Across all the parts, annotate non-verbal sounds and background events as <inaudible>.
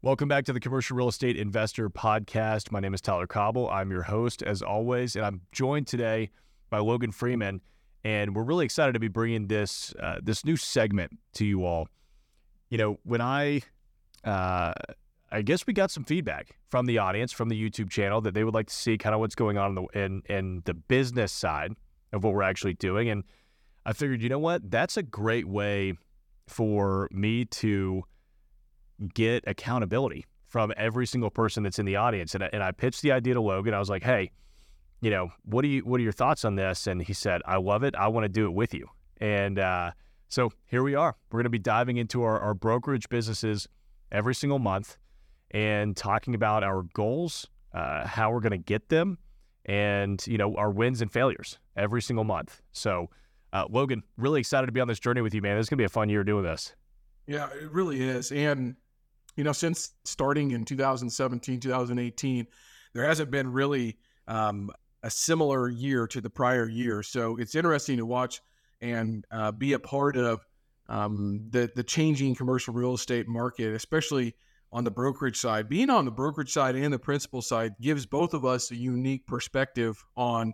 Welcome back to the Commercial Real Estate Investor Podcast. My name is Tyler Cauble. I'm your host, as always, and I'm joined today by Logan Freeman. And we're really excited to be bringing this uh, this new segment to you all. You know, when I, uh, I guess we got some feedback from the audience from the YouTube channel that they would like to see kind of what's going on in the in, in the business side of what we're actually doing, and I figured, you know what, that's a great way for me to get accountability from every single person that's in the audience. And I, and I pitched the idea to Logan. I was like, hey, you know, what do you what are your thoughts on this? And he said, I love it. I want to do it with you. And uh, so here we are. We're going to be diving into our, our brokerage businesses every single month and talking about our goals, uh, how we're going to get them, and you know our wins and failures every single month. So, uh, Logan, really excited to be on this journey with you, man. This is going to be a fun year doing this. Yeah, it really is. And you know, since starting in 2017, 2018, there hasn't been really um, a similar year to the prior year. So it's interesting to watch and uh, be a part of um, the the changing commercial real estate market, especially on the brokerage side. Being on the brokerage side and the principal side gives both of us a unique perspective on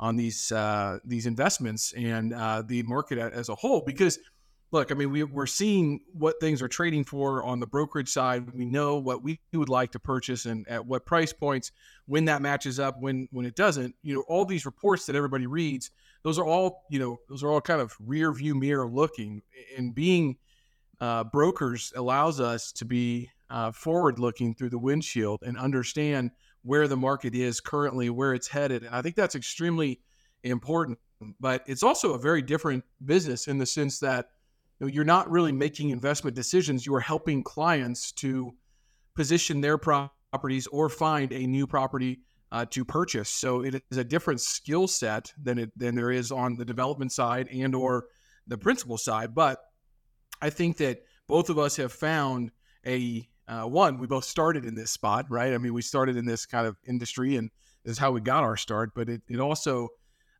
on these uh, these investments and uh, the market as a whole because look, I mean, we, we're seeing what things are trading for on the brokerage side. We know what we would like to purchase and at what price points, when that matches up, when when it doesn't. You know, all these reports that everybody reads, those are all you know, those are all kind of rear view mirror looking. And being uh, brokers allows us to be uh, forward looking through the windshield and understand where the market is currently, where it's headed. And I think that's extremely important. But it's also a very different business in the sense that you know, you're not really making investment decisions. You are helping clients to position their properties or find a new property uh, to purchase. So it is a different skill set than it than there is on the development side and or the principal side. But I think that both of us have found a uh, one. We both started in this spot, right? I mean, we started in this kind of industry, and this is how we got our start. But it it also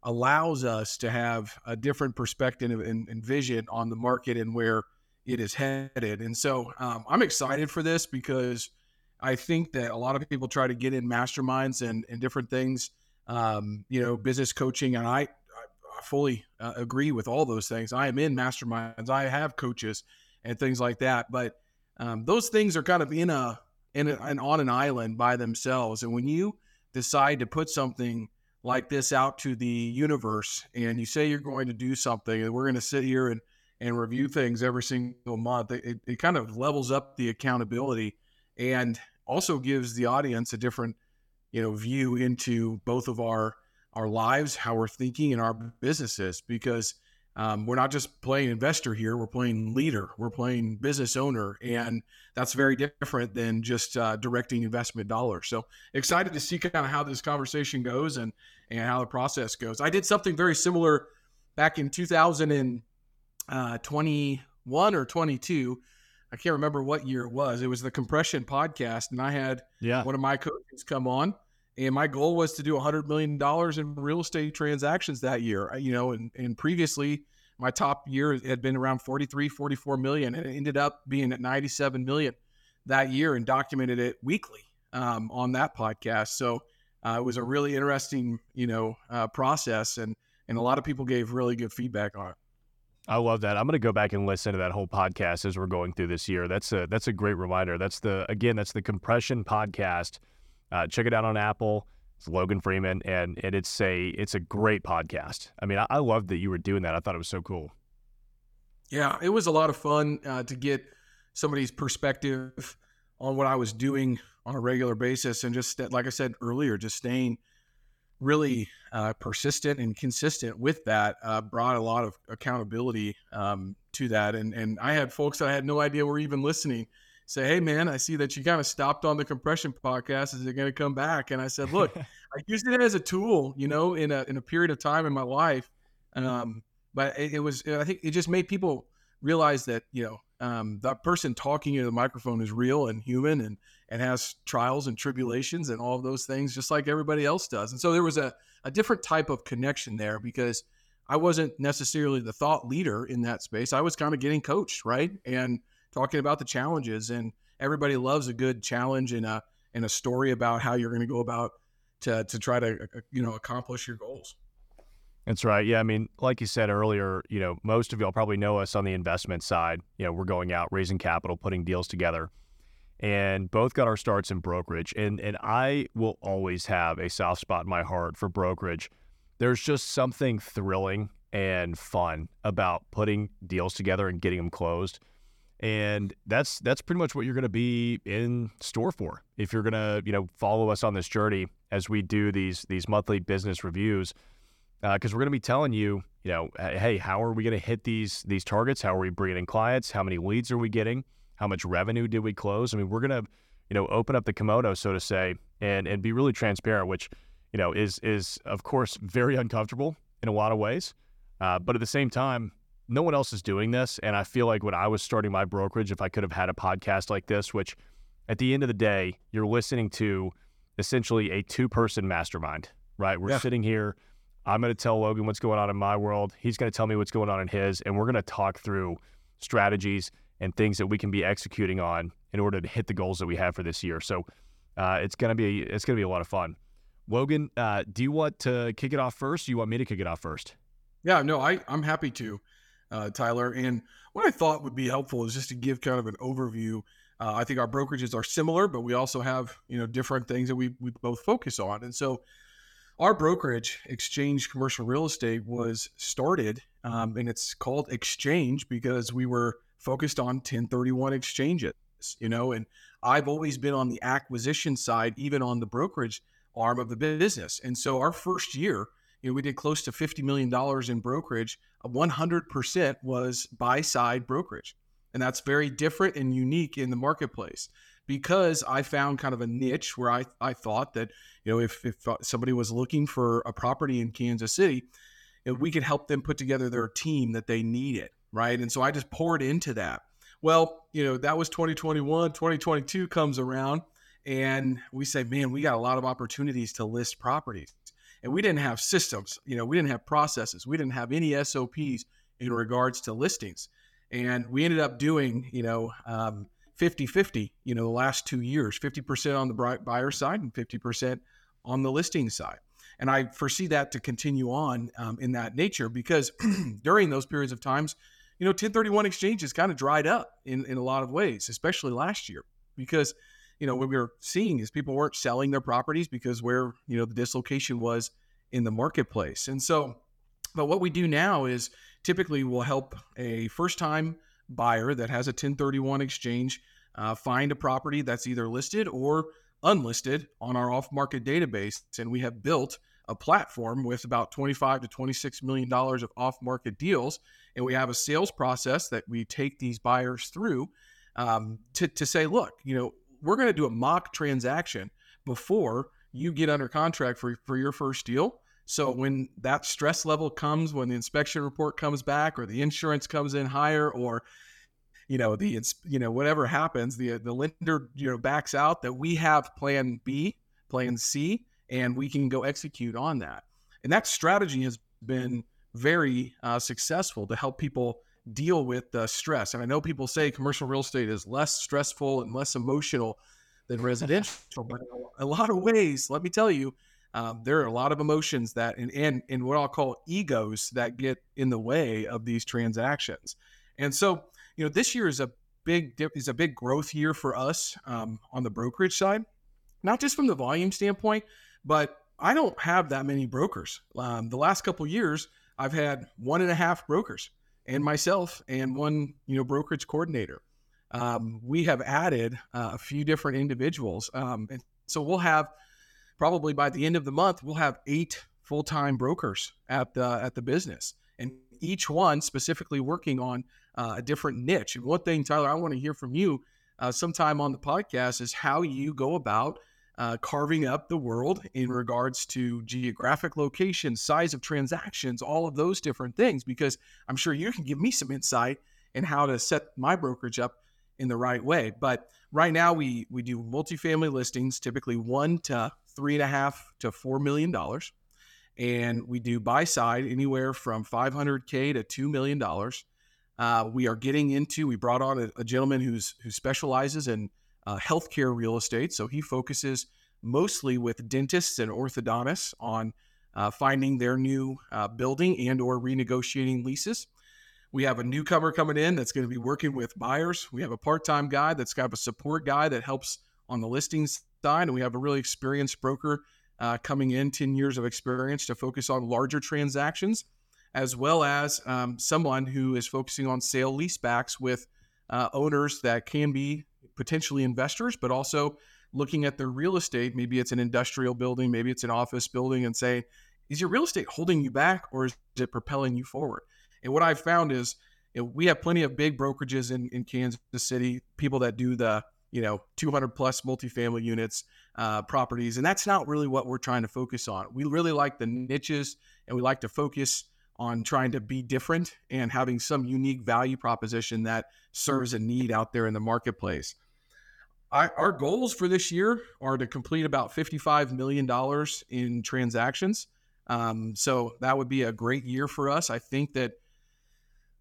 allows us to have a different perspective and, and vision on the market and where it is headed. And so um, I'm excited for this because I think that a lot of people try to get in masterminds and, and different things, um, you know, business coaching. And I, I fully uh, agree with all those things. I am in masterminds, I have coaches and things like that. But um, those things are kind of in a, in a, and on an island by themselves. And when you decide to put something like this out to the universe and you say you're going to do something and we're going to sit here and, and review things every single month, it, it kind of levels up the accountability and also gives the audience a different, you know, view into both of our our lives, how we're thinking in our businesses, because um, we're not just playing investor here; we're playing leader, we're playing business owner, and that's very different than just uh, directing investment dollars. So excited to see kind of how this conversation goes and and how the process goes. I did something very similar back in 2021 uh, or 22. I can't remember what year it was. It was the compression podcast, and I had yeah. one of my coaches come on and my goal was to do $100 million in real estate transactions that year you know and, and previously my top year had been around 43 44 million and it ended up being at 97 million that year and documented it weekly um, on that podcast so uh, it was a really interesting you know uh, process and and a lot of people gave really good feedback on it I love that. I'm going to go back and listen to that whole podcast as we're going through this year. That's a that's a great reminder. That's the again, that's the compression podcast uh, check it out on Apple. It's Logan Freeman, and, and it's a it's a great podcast. I mean, I, I love that you were doing that. I thought it was so cool. Yeah, it was a lot of fun uh, to get somebody's perspective on what I was doing on a regular basis, and just like I said earlier, just staying really uh, persistent and consistent with that uh, brought a lot of accountability um, to that. And and I had folks that I had no idea were even listening say, "Hey, man, I see that you kind of stopped on the compression podcast. Is it going to come back?" And I said, "Look, <laughs> I used it as a tool, you know, in a in a period of time in my life. Um, but it, it was I think it just made people realize that you know um, that person talking into the microphone is real and human and and has trials and tribulations and all of those things just like everybody else does. And so there was a a different type of connection there because I wasn't necessarily the thought leader in that space. I was kind of getting coached, right? And talking about the challenges and everybody loves a good challenge and a and a story about how you're going to go about to to try to uh, you know accomplish your goals. That's right. Yeah, I mean, like you said earlier, you know, most of y'all probably know us on the investment side. You know, we're going out raising capital, putting deals together. And both got our starts in brokerage. And and I will always have a soft spot in my heart for brokerage there's just something thrilling and fun about putting deals together and getting them closed. And that's that's pretty much what you're going to be in store for if you're going to you know follow us on this journey as we do these these monthly business reviews. Because uh, we're going to be telling you you know hey how are we going to hit these these targets? How are we bringing in clients? How many leads are we getting? How much revenue did we close? I mean we're going to you know open up the kimono so to say and and be really transparent which you know, is is of course very uncomfortable in a lot of ways. Uh, but at the same time, no one else is doing this, and I feel like when I was starting my brokerage, if I could have had a podcast like this, which at the end of the day, you're listening to essentially a two-person mastermind, right? We're yeah. sitting here. I'm going to tell Logan what's going on in my world. He's going to tell me what's going on in his, and we're going to talk through strategies and things that we can be executing on in order to hit the goals that we have for this year. So uh, it's going to be it's going to be a lot of fun. Logan, uh, do you want to kick it off first? Or you want me to kick it off first? Yeah, no, I, I'm happy to, uh, Tyler. And what I thought would be helpful is just to give kind of an overview. Uh, I think our brokerages are similar, but we also have you know different things that we we both focus on. And so, our brokerage, Exchange Commercial Real Estate, was started, um, and it's called Exchange because we were focused on 1031 exchanges. You know, and I've always been on the acquisition side, even on the brokerage arm of the business. And so our first year, you know, we did close to $50 million in brokerage. 100% was buy side brokerage. And that's very different and unique in the marketplace because I found kind of a niche where I, I thought that, you know, if, if uh, somebody was looking for a property in Kansas City, you know, we could help them put together their team that they needed. Right. And so I just poured into that. Well, you know, that was 2021. 2022 comes around and we say, man, we got a lot of opportunities to list properties. And we didn't have systems, you know, we didn't have processes, we didn't have any SOPs in regards to listings. And we ended up doing, you know, um, 50 50, you know, the last two years 50% on the buyer side and 50% on the listing side. And I foresee that to continue on um, in that nature because <clears throat> during those periods of times, you know, 1031 exchanges kind of dried up in, in a lot of ways, especially last year, because you know, what we were seeing is people weren't selling their properties because where, you know, the dislocation was in the marketplace. And so, but what we do now is typically we'll help a first time buyer that has a 1031 exchange uh, find a property that's either listed or unlisted on our off market database. And we have built a platform with about 25 to 26 million dollars of off market deals. And we have a sales process that we take these buyers through um, to, to say, look, you know, we're going to do a mock transaction before you get under contract for, for your first deal. So when that stress level comes, when the inspection report comes back, or the insurance comes in higher, or you know the you know whatever happens, the the lender you know backs out, that we have Plan B, Plan C, and we can go execute on that. And that strategy has been very uh, successful to help people deal with the stress. And I know people say commercial real estate is less stressful and less emotional than residential, but a lot of ways, let me tell you, um, there are a lot of emotions that and, and and what I'll call egos that get in the way of these transactions. And so, you know, this year is a big is a big growth year for us um, on the brokerage side, not just from the volume standpoint, but I don't have that many brokers. Um, the last couple years, I've had one and a half brokers and myself and one you know brokerage coordinator. Um, we have added uh, a few different individuals, um, and so we'll have probably by the end of the month we'll have eight full-time brokers at the at the business, and each one specifically working on uh, a different niche. And one thing, Tyler, I want to hear from you uh, sometime on the podcast is how you go about uh, carving up the world in regards to geographic location, size of transactions, all of those different things, because I'm sure you can give me some insight in how to set my brokerage up in the right way. But right now, we we do multifamily listings, typically one to three and a half to four million dollars, and we do buy side anywhere from 500k to two million dollars. Uh, we are getting into. We brought on a, a gentleman who's who specializes in uh, healthcare real estate. So he focuses mostly with dentists and orthodontists on uh, finding their new uh, building and or renegotiating leases. We have a newcomer coming in that's going to be working with buyers. We have a part-time guy that's got a support guy that helps on the listings side, and we have a really experienced broker uh, coming in, 10 years of experience to focus on larger transactions, as well as um, someone who is focusing on sale leasebacks with uh, owners that can be potentially investors, but also looking at their real estate. Maybe it's an industrial building, maybe it's an office building, and saying, is your real estate holding you back or is it propelling you forward? And what I've found is you know, we have plenty of big brokerages in, in Kansas City, people that do the you know 200 plus multifamily units uh, properties and that's not really what we're trying to focus on we really like the niches and we like to focus on trying to be different and having some unique value proposition that serves a need out there in the marketplace I, our goals for this year are to complete about $55 million in transactions. Um, so that would be a great year for us. I think that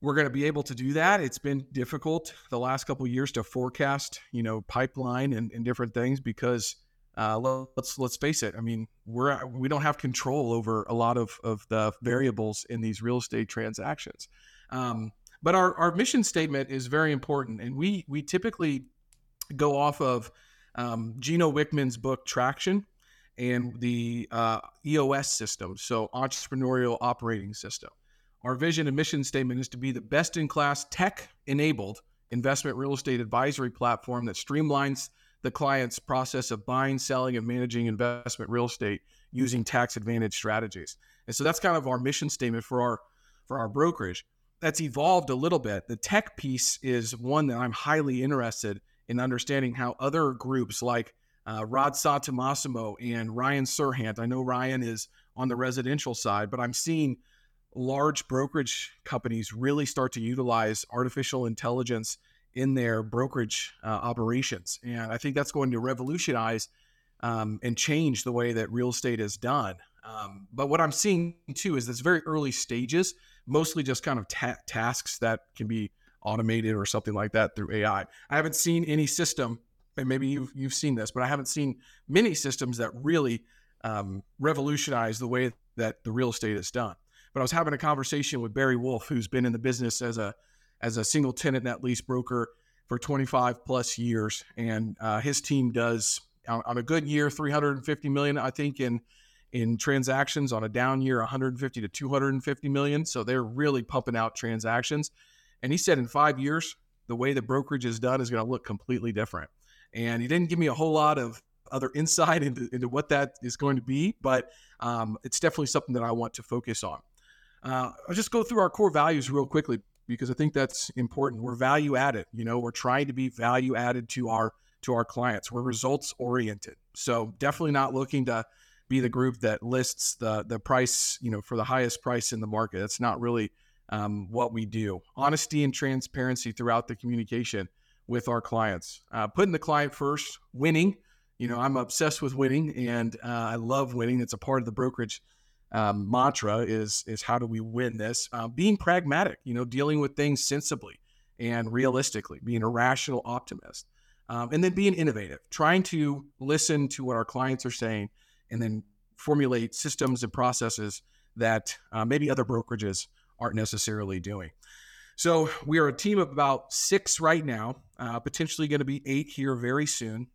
we're going to be able to do that. It's been difficult the last couple years to forecast, you know, pipeline and, and different things because uh, let's let's face it. I mean, we're we don't have control over a lot of of the variables in these real estate transactions. Um, but our, our mission statement is very important, and we we typically go off of um, Gino Wickman's book Traction and the uh, EOS system, so Entrepreneurial Operating System. Our vision and mission statement is to be the best in class tech enabled investment real estate advisory platform that streamlines the client's process of buying, selling, and managing investment real estate using tax advantage strategies. And so that's kind of our mission statement for our for our brokerage. That's evolved a little bit. The tech piece is one that I'm highly interested in understanding how other groups like uh, Rod Santomassimo and Ryan Serhant, I know Ryan is on the residential side, but I'm seeing large brokerage companies really start to utilize artificial intelligence in their brokerage uh, operations. And I think that's going to revolutionize um, and change the way that real estate is done. Um, but what I'm seeing too is this very early stages, mostly just kind of ta- tasks that can be automated or something like that through AI. I haven't seen any system, and maybe you've you've seen this, but I haven't seen many systems that really um, revolutionize the way that the real estate is done. But I was having a conversation with Barry Wolf, who's been in the business as a as a single tenant net lease broker for 25 plus years, and uh, his team does on, on a good year 350 million, I think, in in transactions. On a down year, 150 to 250 million. So they're really pumping out transactions. And he said in five years, the way the brokerage is done is going to look completely different. And he didn't give me a whole lot of other insight into, into what that is going to be, but um, it's definitely something that I want to focus on. Uh, I'll just go through our core values real quickly because I think that's important. We're value added. You know, we're trying to be value added to our to our clients. We're results oriented. So definitely not looking to be the group that lists the the price, you know, for the highest price in the market. That's not really um, what we do. Honesty and transparency throughout the communication with our clients. Uh, putting the client first, winning. You know, I'm obsessed with winning, and uh, I love winning. It's a part of the brokerage um, mantra. Is is how do we win this? Uh, being pragmatic. You know, dealing with things sensibly and realistically. Being a rational optimist, um, and then being innovative. Trying to listen to what our clients are saying, and then formulate systems and processes that uh, maybe other brokerages aren't necessarily doing. So we are a team of about six right now, uh, potentially going to be eight here very soon.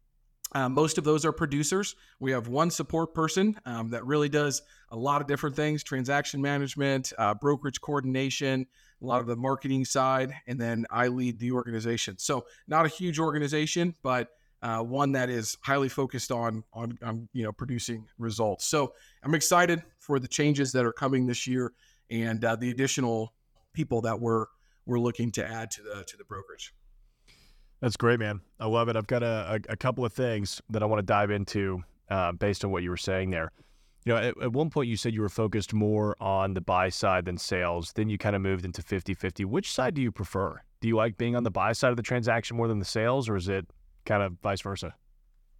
Uh, most of those are producers. We have one support person um, that really does a lot of different things transaction management, uh, brokerage coordination, a lot of the marketing side, and then I lead the organization. So, not a huge organization, but uh, one that is highly focused on, on, on you know producing results. So, I'm excited for the changes that are coming this year and uh, the additional people that we're we're looking to add to the to the brokerage. That's great, man. I love it. I've got a, a, a couple of things that I want to dive into uh, based on what you were saying there. You know, at, at, one point you said you were focused more on the buy side than sales. Then you kind of moved into 50 50. Which side do you prefer? Do you like being on the buy side of the transaction more than the sales, or is it kind of vice versa?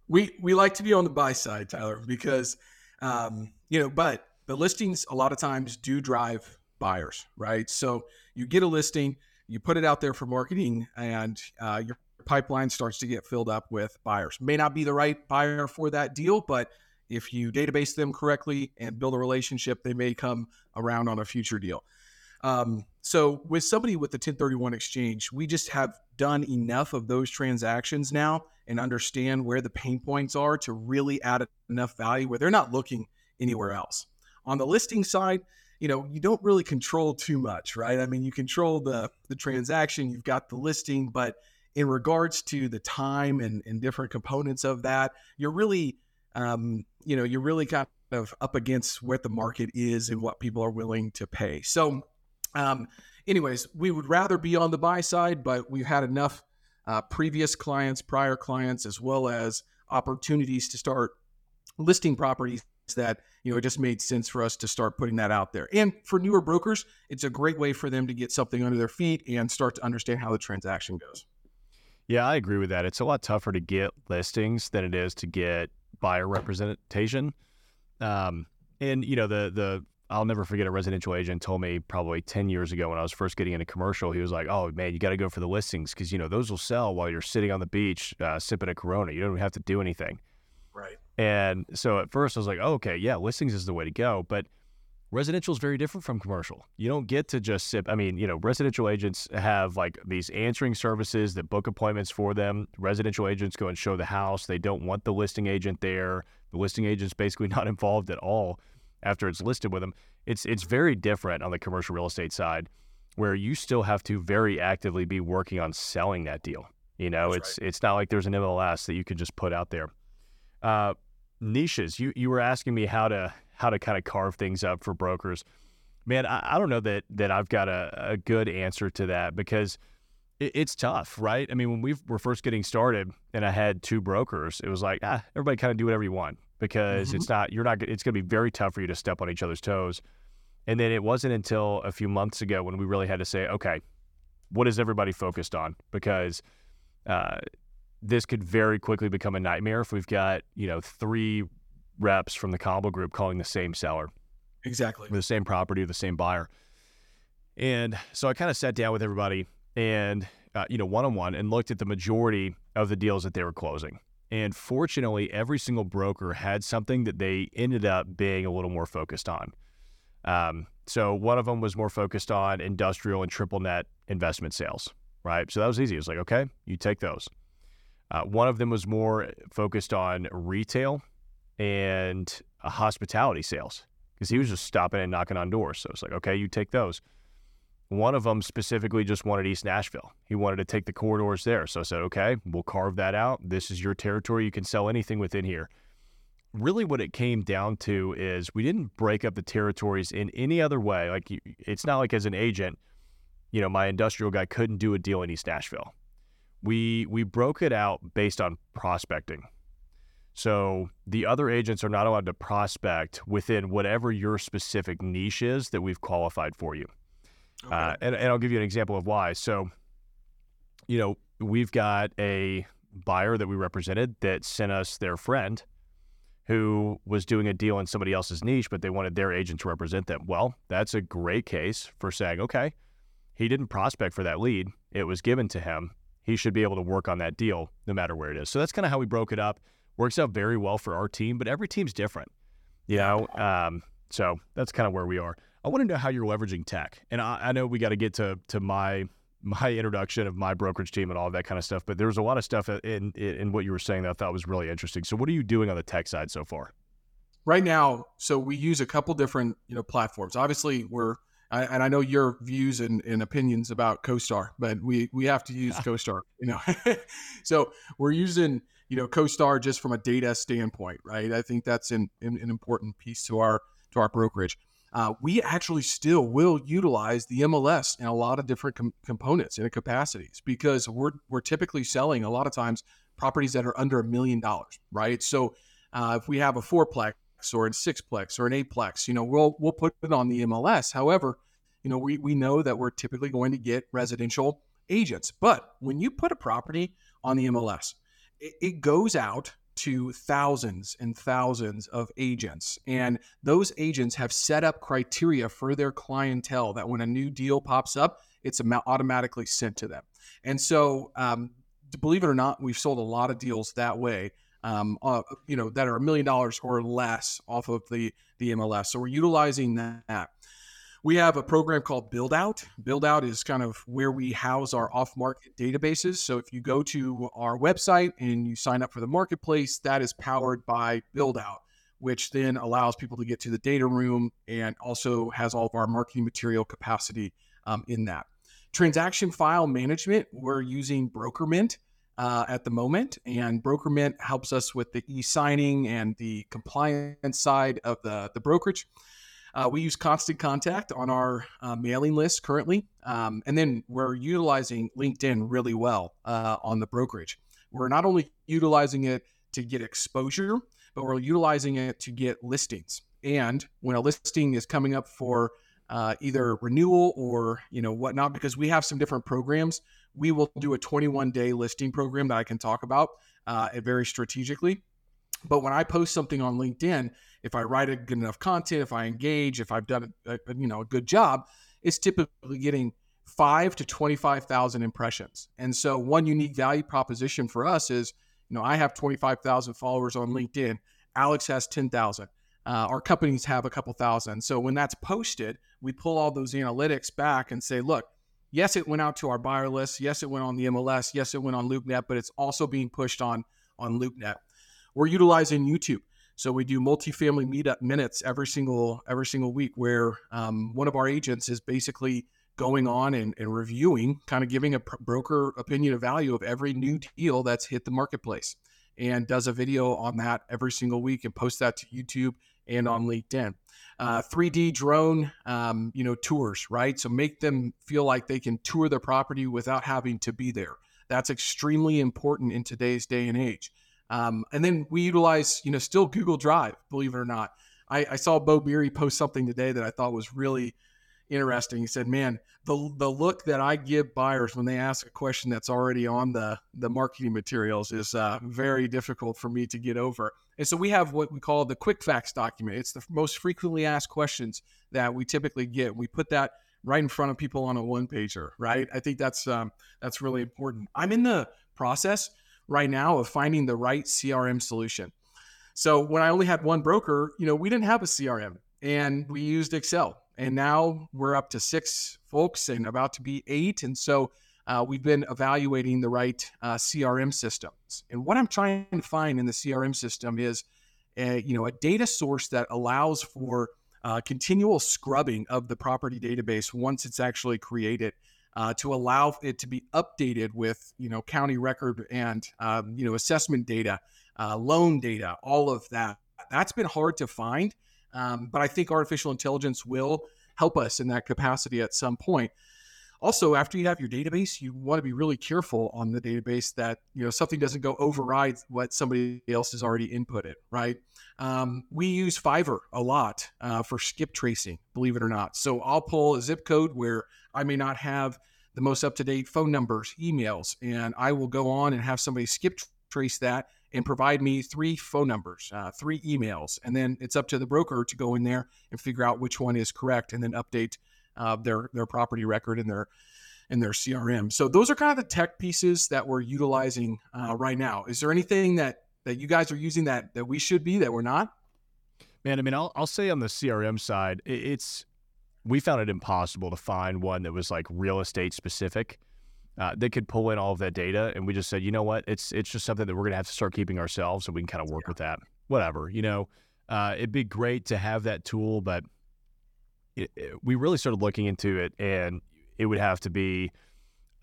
We, we like to be on the buy side, Tyler, because, um, you know, but the listings a lot of times do drive buyers, right? So you get a listing, you put it out there for marketing, and uh, your pipeline starts to get filled up with buyers. May not be the right buyer for that deal, but if you database them correctly and build a relationship, they may come around on a future deal. Um, so with somebody with the 1031 exchange, we just have done enough of those transactions now and understand where the pain points are to really add enough value where they're not looking anywhere else. On the listing side, you know, you don't really control too much, right? I mean, you control the the transaction, you've got the listing, but in regards to the time and, and different components of that, you're really, um, you know, you're really kind of up against what the market is and what people are willing to pay. So, um, anyways, we would rather be on the buy side, but we've had enough uh, previous clients, prior clients, as well as opportunities to start listing properties that you know it just made sense for us to start putting that out there and for newer brokers it's a great way for them to get something under their feet and start to understand how the transaction goes yeah i agree with that it's a lot tougher to get listings than it is to get buyer representation um, and you know the the I'll never forget a residential agent told me probably 10 years ago when I was first getting into commercial, he was like, oh man, you got to go for the listings because, you know, those will sell while you're sitting on the beach uh, sipping a Corona. You don't have to do anything. And so at first I was like, oh, okay, yeah, listings is the way to go. But residential is very different from commercial. You don't get to just sip. I mean, you know, residential agents have like these answering services that book appointments for them. Residential agents go and show the house. They don't want the listing agent there. The listing agent's basically <laughs> not involved at all after it's listed with them. It's it's very different on the commercial real estate side, where you still have to very actively be working on selling that deal. You know, That's it's right. it's not like there's an MLS that you can just put out there. Uh, niches. You you were asking me how to how to kind of carve things up for brokers. Man, I, I don't know that that I've got a, a good answer to that because it, it's tough, right? I mean, when we were first getting started and I had two brokers, it was like ah, everybody kind of do whatever you want because mm-hmm. it's not you're not it's going to be very tough for you to step on each other's toes. And then it wasn't until a few months ago when we really had to say, okay, what is everybody focused on? Because uh, this could very quickly become a nightmare if we've got you know three reps from the Cauble group calling the same seller. Exactly. The same property the same buyer. And so i kind of sat down with everybody and uh, you know one-on-one and looked at the majority of the deals that they were closing. And fortunately every single broker had something that they ended up being a little more focused on. Um, so one of them was more focused on industrial and triple net investment sales right? So that was easy. It was like okay you take those uh, one of them was more focused on retail and uh, hospitality sales because he was just stopping and knocking on doors. So it's like, okay, you take those. One of them specifically just wanted East Nashville. He wanted to take the corridors there. So I said, okay, we'll carve that out. This is your territory. You can sell anything within here. Really, what it came down to is we didn't break up the territories in any other way. Like, it's not like as an agent, you know, my industrial guy couldn't do a deal in East Nashville we we broke it out based on prospecting. So the other agents are not allowed to prospect within whatever your specific niche is that we've qualified for you. Okay. Uh, and, and I'll give you an example of why. So, you know, we've got a buyer that we represented that sent us their friend who was doing a deal in somebody else's niche, but they wanted their agent to represent them. Well, that's a great case for saying, okay, he didn't prospect for that lead. It was given to him he should be able to work on that deal no matter where it is. So that's kind of how we broke it up. Works out very well for our team, but every team's different, you know. Um, so that's kind of where we are. I want to know how you're leveraging tech, and I, I know we got to get to to my my introduction of my brokerage team and all that kind of stuff. But there was a lot of stuff in, in in what you were saying that I thought was really interesting. So what are you doing on the tech side so far? Right now, so we use a couple different you know platforms. Obviously, we're I, and I know your views and, and, opinions about CoStar, but we we have to use <laughs> CoStar, you know. <laughs> so we're using you know CoStar just from a data standpoint, right? I think that's an, an, an important piece to our to our brokerage. uh, we actually still will utilize the MLS in a lot of different com- components and capacities because we're we're typically selling a lot of times properties that are under a million dollars, right? So uh, if we have a fourplex or in sixplex or an eightplex, you know, we'll we'll put it on the MLS. However, you know, we we know that we're typically going to get residential agents, but when you put a property on the MLS, it, it goes out to thousands and thousands of agents. And those agents have set up criteria for their clientele that when a new deal pops up, it's automatically sent to them. And so, um, believe it or not, we've sold a lot of deals that way. Um, uh, you know, that are a million dollars or less off of the the MLS. So we're utilizing that. We have a program called Build Out. Build Out is kind of where we house our off market databases. So if you go to our website and you sign up for the marketplace, that is powered by Build Out, which then allows people to get to the data room and also has all of our marketing material capacity um, in that. Transaction file management, we're using BrokerMint. Uh, at the moment, and BrokerMint helps us with the e-signing and the compliance side of the, the brokerage. Uh, we use Constant Contact on our uh, mailing list currently, um, and then we're utilizing LinkedIn really well uh, on the brokerage. We're not only utilizing it to get exposure, but we're utilizing it to get listings. And when a listing is coming up for uh, either renewal or you know whatnot, because we have some different programs, we will do a 21 day listing program that I can talk about uh, very strategically. But when I post something on LinkedIn, if I write a good enough content, if I engage, if I've done a, a you know a good job, it's typically getting five to twenty five thousand impressions. And so one unique value proposition for us is, you know, I have twenty five thousand followers on LinkedIn. Alex has ten thousand. Uh, our companies have a couple thousand. So when that's posted, we pull all those analytics back and say, look, yes, it went out to our buyer list. Yes, it went on the MLS. Yes, it went on LoopNet, but it's also being pushed on on LoopNet. We're utilizing YouTube. So we do multifamily meetup minutes every single every single week, where um, one of our agents is basically going on and, and reviewing, kind of giving a broker opinion of value of every new deal that's hit the marketplace, and does a video on that every single week and posts that to YouTube and on LinkedIn. Uh, 3D drone, um, you know, tours, right? So make them feel like they can tour the property without having to be there. That's extremely important in today's day and age. Um, and then we utilize, you know, still Google Drive, believe it or not. I, I, saw Bo Beery post something today that I thought was really interesting. He said, "Man, the the look that I give buyers when they ask a question that's already on the the marketing materials is uh, very difficult for me to get over." And so we have what we call the quick facts document. It's the most frequently asked questions that we typically get. We put that right in front of people on a one pager, right? I think that's um, that's really important. I'm in the process right now of finding the right CRM solution. So when I only had one broker, you know, we didn't have a CRM and we used Excel. And now we're up to six folks and about to be eight. And so uh, we've been evaluating the right uh, CRM systems. And what I'm trying to find in the CRM system is, a, you know, a data source that allows for uh, continual scrubbing of the property database once it's actually created uh, to allow it to be updated with you know county record and um, you know assessment data, uh, loan data, all of that. That's been hard to find, um, but I think artificial intelligence will help us in that capacity at some point. Also, after you have your database, you want to be really careful on the database that you know something doesn't go override what somebody else has already inputted. Right? Um, we use Fiverr a lot uh, for skip tracing, believe it or not. So I'll pull a zip code where I may not have the most up to date phone numbers, emails, and I will go on and have somebody skip trace that and provide me three phone numbers, uh, three emails, and then it's up to the broker to go in there and figure out which one is correct, and then update uh, their their property record and their in their CRM. So those are kind of the tech pieces that we're utilizing uh, right now. Is there anything that that you guys are using that that we should be that we're not? Man, I mean, I'll I'll say on the CRM side, it's we found it impossible to find one that was like real estate specific. Uh, they could pull in all of that data, and we just said, you know what, it's it's just something that we're gonna have to start keeping ourselves, so we can kind of work yeah. with that. Whatever, you know, uh, it'd be great to have that tool, but it, it, we really started looking into it, and it would have to be,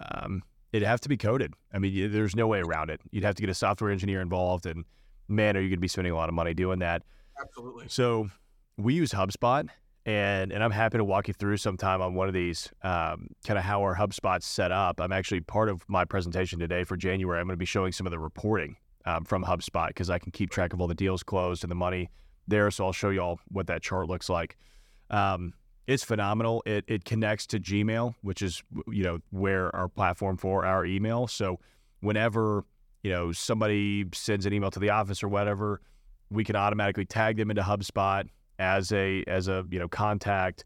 um, it'd have to be coded. I mean, there's no way around it. You'd have to get a software engineer involved, and man, are you gonna be spending a lot of money doing that? Absolutely. So we use HubSpot and and I'm happy to walk you through sometime on one of these, um, kind of how our HubSpot's set up. I'm actually part of my presentation today for January. I'm going to be showing some of the reporting um, from HubSpot because I can keep track of all the deals closed and the money there. So I'll show you all what that chart looks like. Um, it's phenomenal. It it connects to Gmail, which is you know where our platform for our email. So whenever you know somebody sends an email to the office or whatever, we can automatically tag them into HubSpot as a as a you know contact.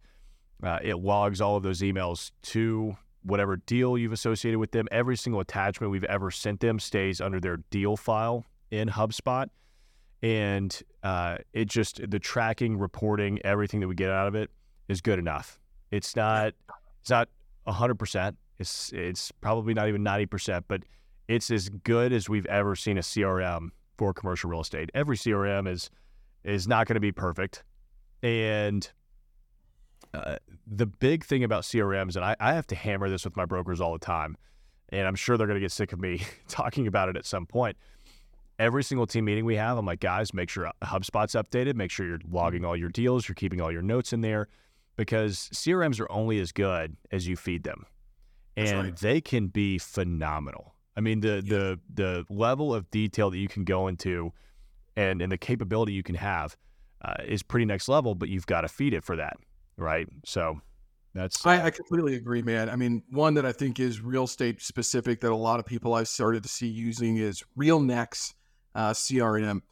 Uh, it logs all of those emails to whatever deal you've associated with them. Every single attachment we've ever sent them stays under their deal file in HubSpot, and uh, it just the tracking, reporting, everything that we get out of it is good enough. It's not it's not hundred percent. It's it's probably not even ninety percent, but it's as good as we've ever seen a CRM for commercial real estate. Every CRM is is not going to be perfect, and uh, the big thing about CRMs, and I, I have to hammer this with my brokers all the time, and I'm sure they're going to get sick of me <laughs> talking about it at some point. Every single team meeting we have, I'm like, guys, make sure HubSpot's updated. Make sure you're logging all your deals. You're keeping all your notes in there because CRMs are only as good as you feed them, and right. they can be phenomenal. I mean, the yeah. the the level of detail that you can go into, and and the capability you can have, uh, is pretty next level. But you've got to feed it for that, right? So. That's I, I, completely agree, man. I mean, one that I think is real estate specific that a lot of people I've started to see using is RealNex uh, CRM.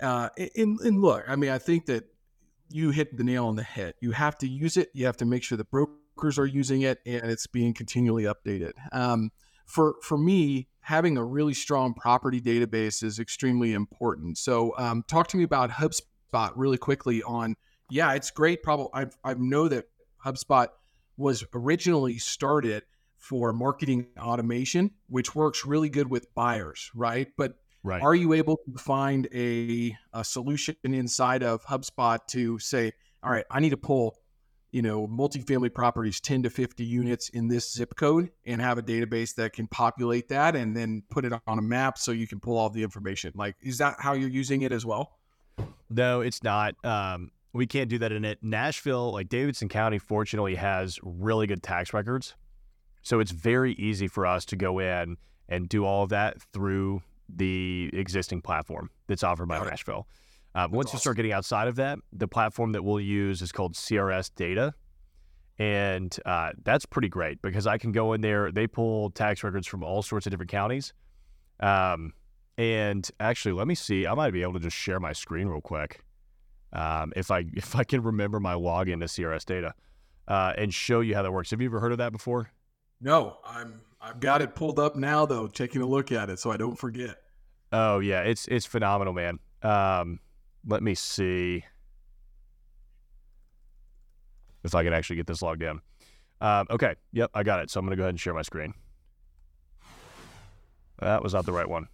Uh, and, and look, I mean, I think that you hit the nail on the head. You have to use it. You have to make sure the brokers are using it and it's being continually updated. Um, for for me, having a really strong property database is extremely important. So, um, talk to me about HubSpot really quickly. On yeah, it's great. Probably I I know that HubSpot was originally started for marketing automation, which works really good with buyers, right? But Right. Are you able to find a, a solution inside of HubSpot to say, all right, I need to pull, you know, multifamily properties 10 to 50 units in this zip code and have a database that can populate that and then put it on a map so you can pull all the information. Like, is that how you're using it as well? No, it's not. Um, we can't do that in it. Nashville, like Davidson County, fortunately has really good tax records. So it's very easy for us to go in and do all of that through the existing platform that's offered by Nashville. Uh, once awesome. you start getting outside of that, the platform that we'll use is called CRS Data. And uh, that's pretty great because I can go in there. They pull tax records from all sorts of different counties. Um, and actually, let me see. I might be able to just share my screen real quick um, if I <laughs> if I can remember my login to CRS Data uh, and show you how that works. Have you ever heard of that before? No, I'm I've got it pulled up now though, taking a look at it so I don't forget. Oh yeah, it's it's phenomenal, man. Um, let me see if I can actually get this logged in. Um, okay, yep, I got it. So I'm gonna go ahead and share my screen. That was not the right one.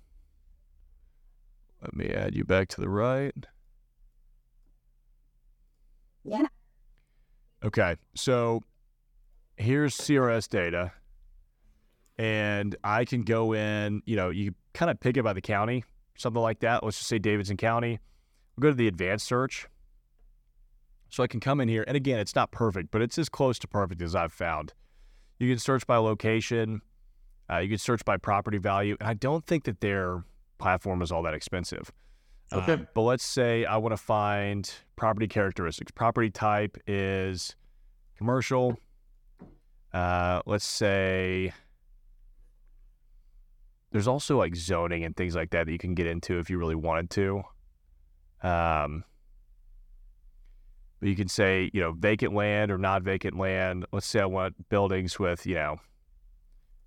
Let me add you back to the right. Yeah. Okay, so here's CRS data and I can go in, you know, you kind of pick it by the county, something like that. Let's just say Davidson County. We'll go to the advanced search. So I can come in here, and again, it's not perfect, but it's as close to perfect as I've found. You can search by location, uh, you can search by property value, and I don't think that their platform is all that expensive. Okay. Um, but let's say I want to find property characteristics. Property type is commercial. Uh, let's say there's also like zoning and things like that that you can get into if you really wanted to. Um, but you can say, you know, vacant land or not vacant land. Let's say I want buildings with, you know,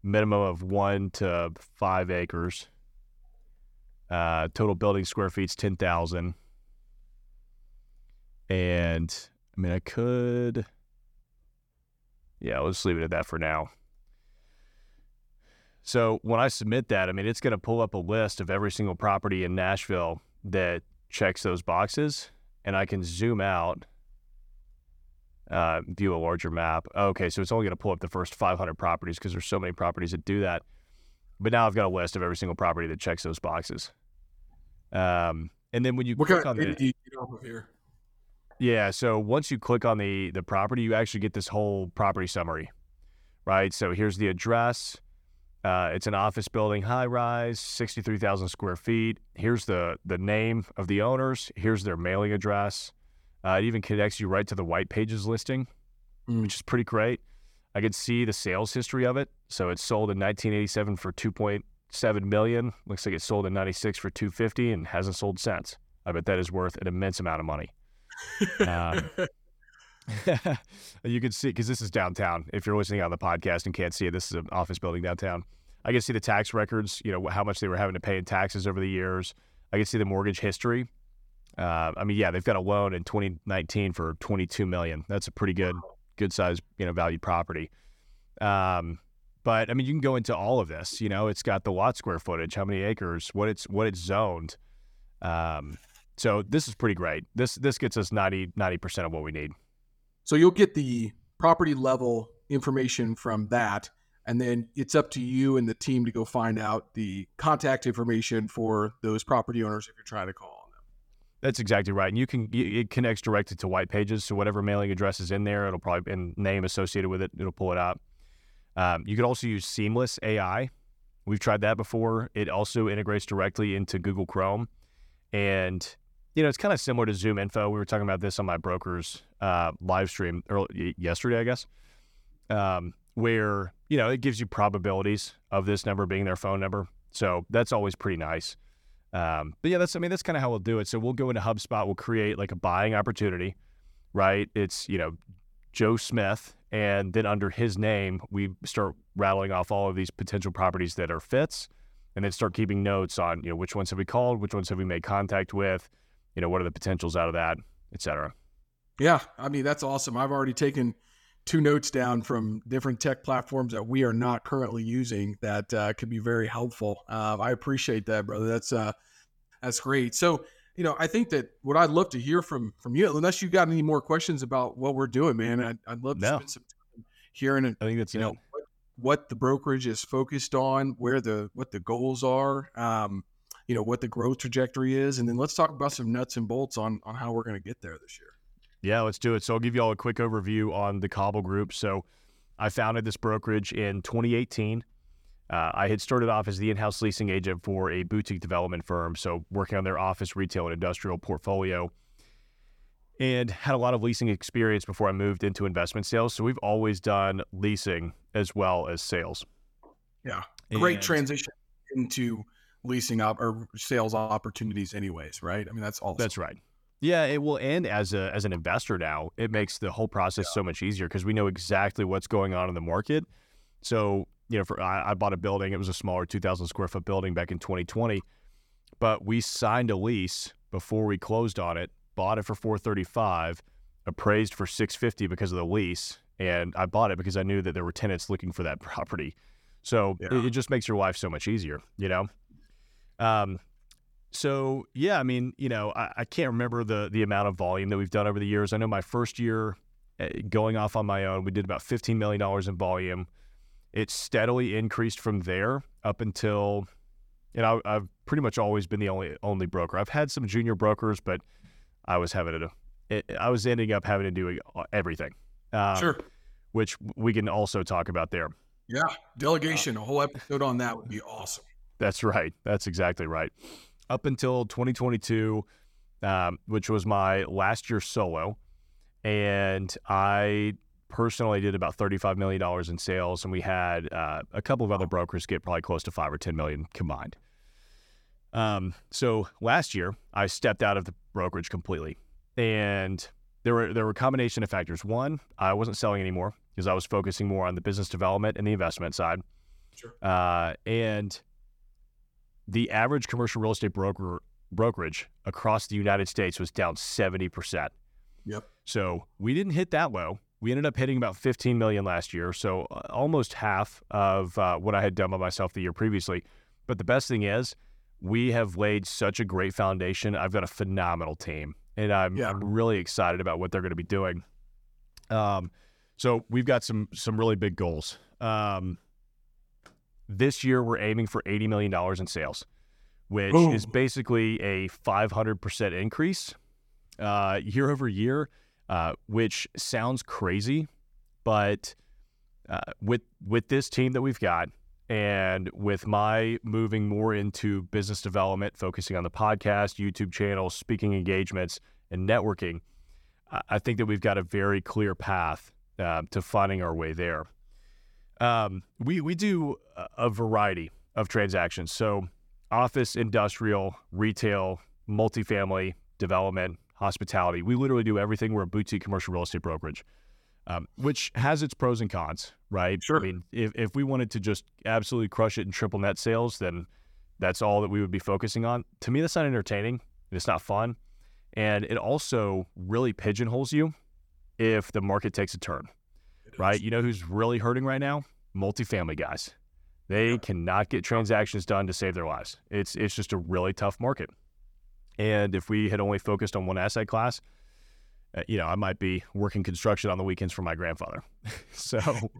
minimum of one to five acres. Uh, total building square feet is 10,000. And I mean, I could, yeah, let's leave it at that for now. So when I submit that, I mean, it's going to pull up a list of every single property in Nashville that checks those boxes, and I can zoom out, uh, view a larger map. Okay, so it's only going to pull up the first 500 properties because there's so many properties that do that. But now I've got a list of every single property that checks those boxes. Um, and then when you what click on of the, here? Yeah. So once you click on the the property, you actually get this whole property summary, right? So here's the address. Uh, it's an office building, high rise, sixty three thousand square feet. Here's the the name of the owners. Here's their mailing address. Uh, it even connects you right to the white pages listing, Mm. which is pretty great. I could see the sales history of it. So it sold in 1987 for 2.7 million. Looks like it sold in 96 for 250 and hasn't sold since. I bet that is worth an immense amount of money. <laughs> Um, <laughs> you can see because this is downtown. If you're listening on the podcast and can't see it, this is an office building downtown. I can see the tax records. You know how much they were having to pay in taxes over the years. I can see the mortgage history. Uh, I mean, yeah, they've got a loan in 2019 for 22 million. That's a pretty good, good size, you know, valued property. Um, but I mean, you can go into all of this. You know, it's got the lot square footage, how many acres, what it's what it's zoned. Um, so this is pretty great. This this gets us 90 percent of what we need. So you'll get the property level information from that, and then it's up to you and the team to go find out the contact information for those property owners if you're trying to call on them. That's exactly right. And you can it connects directly to white pages. So whatever mailing address is in there, it'll probably and name associated with it, it'll pull it up. Um, you could also use Seamless AI. We've tried that before. It also integrates directly into Google Chrome, and you know it's kind of similar to Zoom Info. We were talking about this on my broker's uh, live stream early, yesterday, I guess, um, where you know it gives you probabilities of this number being their phone number. So that's always pretty nice. Um, but yeah, that's I mean that's kind of how we'll do it. So we'll go into HubSpot. We'll create like a buying opportunity, right? It's you know Joe Smith, and then under his name we start rattling off all of these potential properties that are fits, and then start keeping notes on you know which ones have we called, which ones have we made contact with, you know what are the potentials out of that, et cetera. Yeah, I mean that's awesome. I've already taken two notes down from different tech platforms that we are not currently using that uh, could be very helpful. Uh, I appreciate that, brother. That's uh, that's great. So, you know, I think that what I'd love to hear from from you, unless you got any more questions about what we're doing, man, I'd, I'd love to No. spend some time hearing, I think that's you it. know, what, what the brokerage is focused on, where the what the goals are, um, you know, what the growth trajectory is, and then let's talk about some nuts and bolts on on how we're going to get there this year. Yeah, let's do it. So I'll give you all a quick overview on the Cauble Group. So I founded this brokerage in 2018. Uh, I had started off as the in-house leasing agent for a boutique development firm, so working on their office, retail, and industrial portfolio, and had a lot of leasing experience before I moved into investment sales. So we've always done leasing as well as sales. Yeah, great And- transition into leasing up or sales opportunities anyways right i mean that's all That's right. Yeah, it will end as a as an investor now. It makes the whole process so much easier because we know exactly what's going on in the market. So you know, for I, I bought a building. It was a smaller, two thousand square foot building back in 2020, but we signed a lease before we closed on it. Bought it for 435, appraised for 650 because of the lease, and I bought it because I knew that there were tenants looking for that <laughs> property. So Yeah. it, it just makes your life so much easier, you know. Um, so yeah, I mean, you know, I, I can't remember the the amount of volume that we've done over the years. I know my first year uh, going off on my own, we did about fifteen million dollars in volume. It steadily increased from there up until, you know, I've pretty much always been the only only broker. I've had some junior brokers, but I was having to, it, I was ending up having to do everything. Um, sure Which we can also talk about there. yeah delegation a whole episode on that would be awesome That's right. That's exactly right. Up until 2022, um, which was my last year solo, and I personally did about 35 million dollars in sales, and we had uh, a couple of other brokers get probably close to five or 10 million combined. Um, so last year, I stepped out of the brokerage completely, and there were there were a combination of factors. One, I wasn't selling anymore because I was focusing more on the business development and the investment side. Sure. Uh, and the average commercial real estate broker brokerage across the United States was down 70%. Yep. So we didn't hit that low. We ended up hitting about 15 million last year, so uh, almost half of uh, what I had done by myself the year previously. But the best thing is, we have laid such a great foundation. I've got a phenomenal team, and I'm, Yeah. I'm really excited about what they're going to be doing. Um, so we've got some some really big goals. Um, this year we're aiming for 80 million dollars in sales, which Boom. is basically a 500 percent increase uh, year over year, uh, which sounds crazy, but uh, with with this team that we've got, and with my moving more into business development, focusing on the podcast, YouTube channel, speaking engagements, and networking, I think that we've got a very clear path uh, to finding our way there. Um, we we do a variety of transactions, so office, industrial, retail, multifamily, development, hospitality. We literally do everything. We're a boutique commercial real estate brokerage, um, which has its pros and cons, right? Sure. I mean, if, if we wanted to just absolutely crush it in triple net sales, then that's all that we would be focusing on. To me, that's not entertaining. It's not fun. And it also really pigeonholes you if the market takes a turn, right? You know who's really hurting right now? Multifamily guys. They cannot get transactions done to save their lives. It's it's just a really tough market. And if we had only focused on one asset class, uh, you know, I might be working construction on the weekends for my grandfather. <laughs> so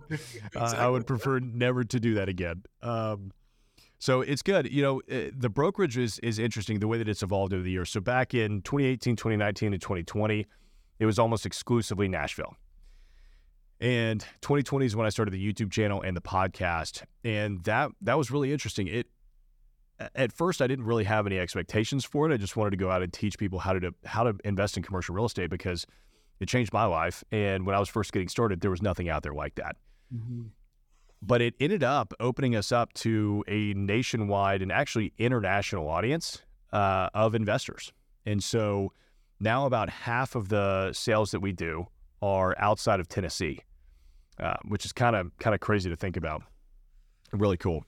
exactly. <laughs> uh, I would prefer never to do that again. Um, so it's good. You know, uh, the brokerage is is interesting the way that it's evolved over the years. So back in 2018, 2019, and 2020, it was almost exclusively Nashville. And 2020 is when I started the YouTube channel and the podcast, and that that was really interesting. It at first I didn't really have any expectations for it. I just wanted to go out and teach people how to how to invest in commercial real estate because it changed my life. And when I was first getting started, there was nothing out there like that. Mm-hmm. But it ended up opening us up to a nationwide and actually international audience uh, of investors. And so now about half of the sales that we do are outside of Tennessee, uh, which is kind of kind of crazy to think about. Really cool.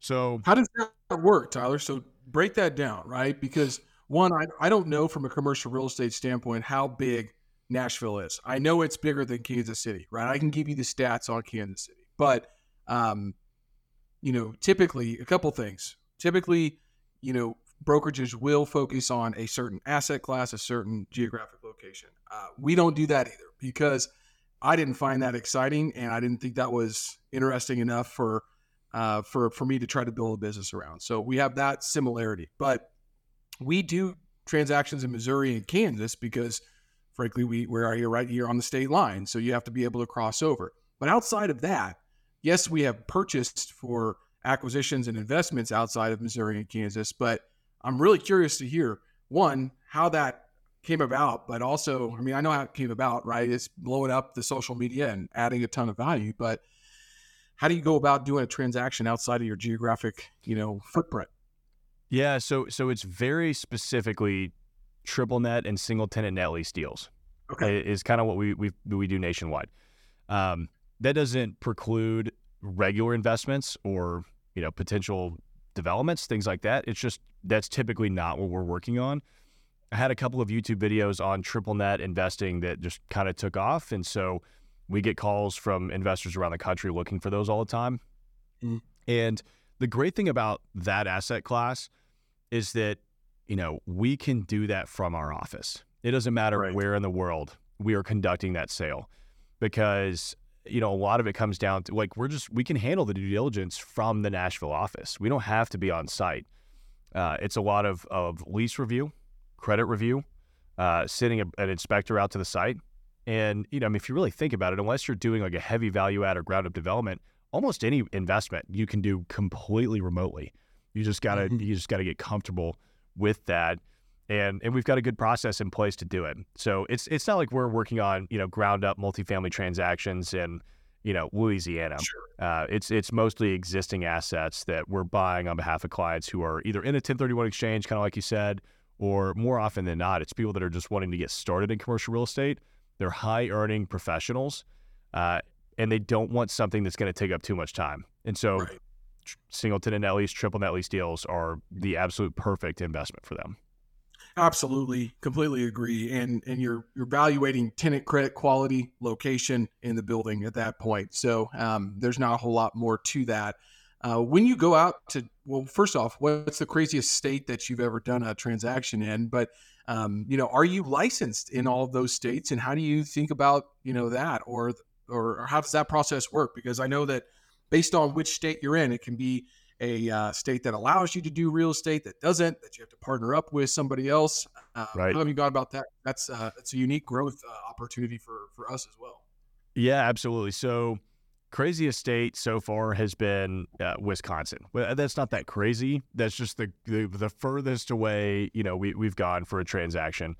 So how does that work, Tyler? So break that down, right? Because one, I, I don't know from a commercial real estate standpoint how big Nashville is. I know it's bigger than Kansas City, right? I can give you the stats on Kansas City, but um, you know, typically a couple things. Typically, you know, brokerages will focus on a certain asset class, a certain geographic location. Uh, we don't do that either because I didn't find that exciting, and I didn't think that was interesting enough for uh, for for me to try to build a business around. So we have that similarity, but we do transactions in Missouri and Kansas because, frankly, we we're here right here on the state line. So you have to be able to cross over. But outside of that, yes, we have purchased for acquisitions and investments outside of Missouri and Kansas. But I'm really curious to hear one how that came about, but also, I mean, I know how it came about, right? It's blowing up the social media and adding a ton of value, but how do you go about doing a transaction outside of your geographic, you know, footprint? Yeah, so so it's very specifically triple net and single tenant net lease deals. Okay, is kind of what we we we do nationwide. Um, that doesn't preclude regular investments or you know potential developments, things like that. It's just that's typically not what we're working on. I had a couple of YouTube videos on triple net investing that just kind of took off, and so we get calls from investors around the country looking for those all the time. Mm. And the great thing about that asset class is that, you know, we can do that from our office. It doesn't matter right. where in the world we are conducting that sale because, you know, a lot of it comes down to like we're just, we can handle the due diligence from the Nashville office. We don't have to be on site. Uh, it's a lot of, of lease review, credit review, uh, sending a, an inspector out to the site and you know, I mean, if you really think about it, unless you're doing like a heavy value add or ground up development, almost any investment you can do completely remotely. You just gotta mm-hmm. you just gotta get comfortable with that. And and we've got a good process in place to do it. So it's it's not like we're working on, you know, ground up multifamily transactions in, you know, Louisiana. Sure. Uh, it's it's mostly existing assets that we're buying on behalf of clients who are either in a 1031 exchange, kind of like you said, or more often than not, it's people that are just wanting to get started in commercial real estate they're high earning professionals, uh, and they don't want something that's going to take up too much time. And so, right. single tenant net lease, triple net lease deals are the absolute perfect investment for them. Absolutely, completely agree. And and you're you're evaluating tenant credit quality, location in the building at that point. So um, there's not a whole lot more to that. Uh, when you go out to well, first off, what's the craziest state that you've ever done a transaction in? But um, you know, are you licensed in all of those states, and how do you think about you know that, or or how does that process work? Because I know that based on which state you're in, it can be a uh, state that allows you to do real estate that doesn't, that you have to partner up with somebody else. Uh, right. How have you gone about that? That's uh, that's a unique growth uh, opportunity for for us as well. Yeah, absolutely. So craziest state so far has been uh, Wisconsin. Well, that's not that crazy. That's just the, the, the furthest away you know we we've gone for a transaction.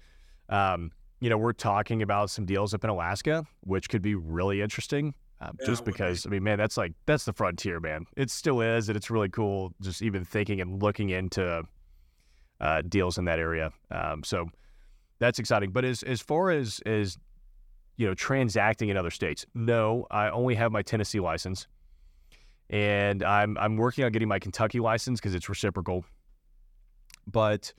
Um, you know, we're talking about some deals up in Alaska, which could be really interesting. Um, Yeah, just would be. because I mean, man, that's like that's the frontier, man. It still is, and it's really cool. Just even thinking and looking into uh, deals in that area. Um, so that's exciting. But as as far as as you know, transacting in other states, no, I only have my Tennessee license, and I'm I'm working on getting my Kentucky license because it's reciprocal. But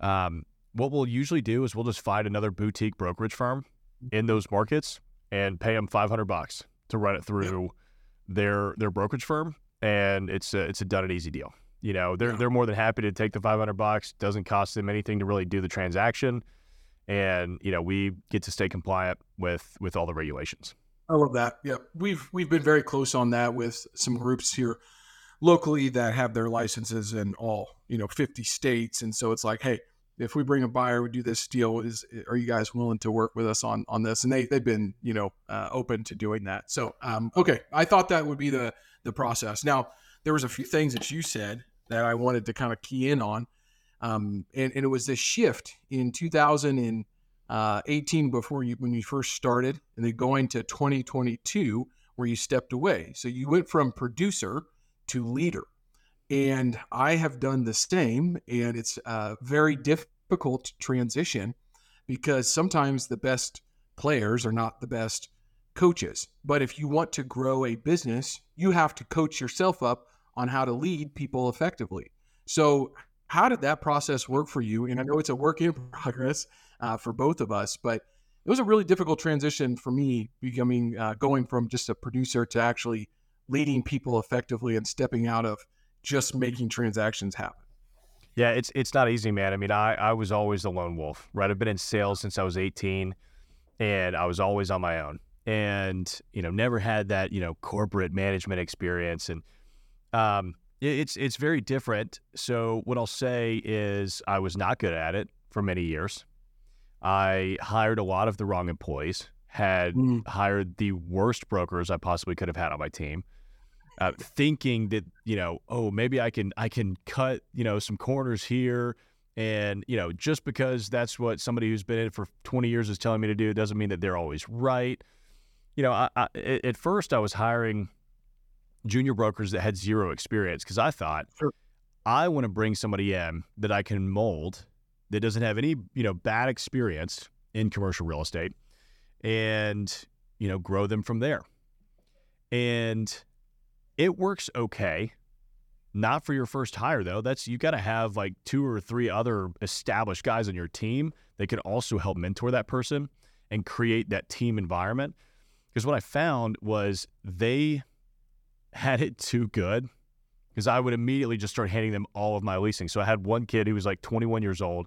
um, what we'll usually do is we'll just find another boutique brokerage firm in those markets and pay them 500 bucks to run it through their their brokerage firm, and it's a, it's a done and easy deal. You know, they're Yeah. they're more than happy to take the 500 bucks. Doesn't cost them anything to really do the transaction, and you know we get to stay compliant with with all the regulations. I love that. Yeah, we've we've been very close on that with some groups here locally that have their licenses in all you know 50 states, and so it's like, hey, if we bring a buyer, we do this deal. Is are you guys willing to work with us on on this? And they they've been you know uh, open to doing that. So um, okay, I thought that would be the the process. Now there was a few things that you said that I wanted to kind of key in on, um, and, and it was this shift in 2018 uh, before you when you first started, and then going to 2022 where you stepped away. So you went from producer to leader, and I have done the same, and it's uh, very difficult transition because sometimes the best players are not the best coaches. But if you want to grow a business, you have to coach yourself up on how to lead people effectively. So, how did that process work for you? And I know it's a work in <laughs> progress uh, for both of us, but it was a really difficult transition for me becoming uh, going from just a producer to actually leading people effectively and stepping out of just making transactions happen. Yeah, it's it's not easy, man. I mean, I I was always the lone wolf, right? I've been in sales since I was 18, and I was always on my own, and you know, never had that you know corporate management experience, and um, it's it's very different. So what I'll say is, I was not good at it for many years. I hired a lot of the wrong employees, had Mm. hired the worst brokers I possibly could have had on my team uh, thinking that you know, oh, maybe I can I can cut you know some corners here, and you know, just because that's what somebody who's been in it for 20 years is telling me to do doesn't mean that they're always right. You know, I, I, at at first I was hiring junior brokers that had zero experience because I thought Sure. I want to bring somebody in that I can mold that doesn't have any you know bad experience in commercial real estate, and you know grow them from there. And it works okay. Not for your first hire though. That's you got to have like two or three other established guys on your team that can also help mentor that person and create that team environment. Because what I found was they had it too good. Because I would immediately just start handing them all of my leasing. So I had one kid who was like 21 years old.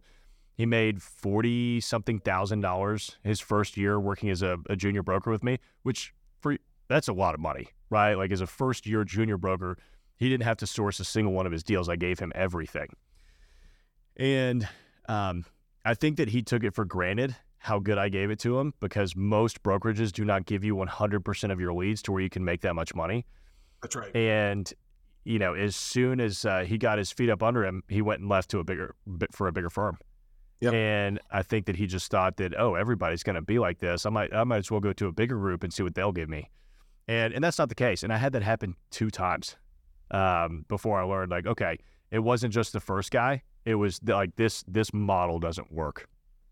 He made 40 something thousand dollars his first year working as a, a junior broker with me, which for that's a lot of money, right? Like as a first year junior broker, he didn't have to source a single one of his deals. I gave him everything. And um, I think that he took it for granted how good I gave it to him because most brokerages do not give you 100% of your leads to where you can make that much money. That's right. And you know, as soon as uh, he got his feet up under him, he went and left to a bigger for a bigger firm. Yep. And I think that he just thought that, oh, everybody's going to be like this. I might, I might as well go to a bigger group and see what they'll give me. And and that's not the case. And I had that happen two times um, before I learned, like, okay, it wasn't just the first guy. It was like this this model doesn't work.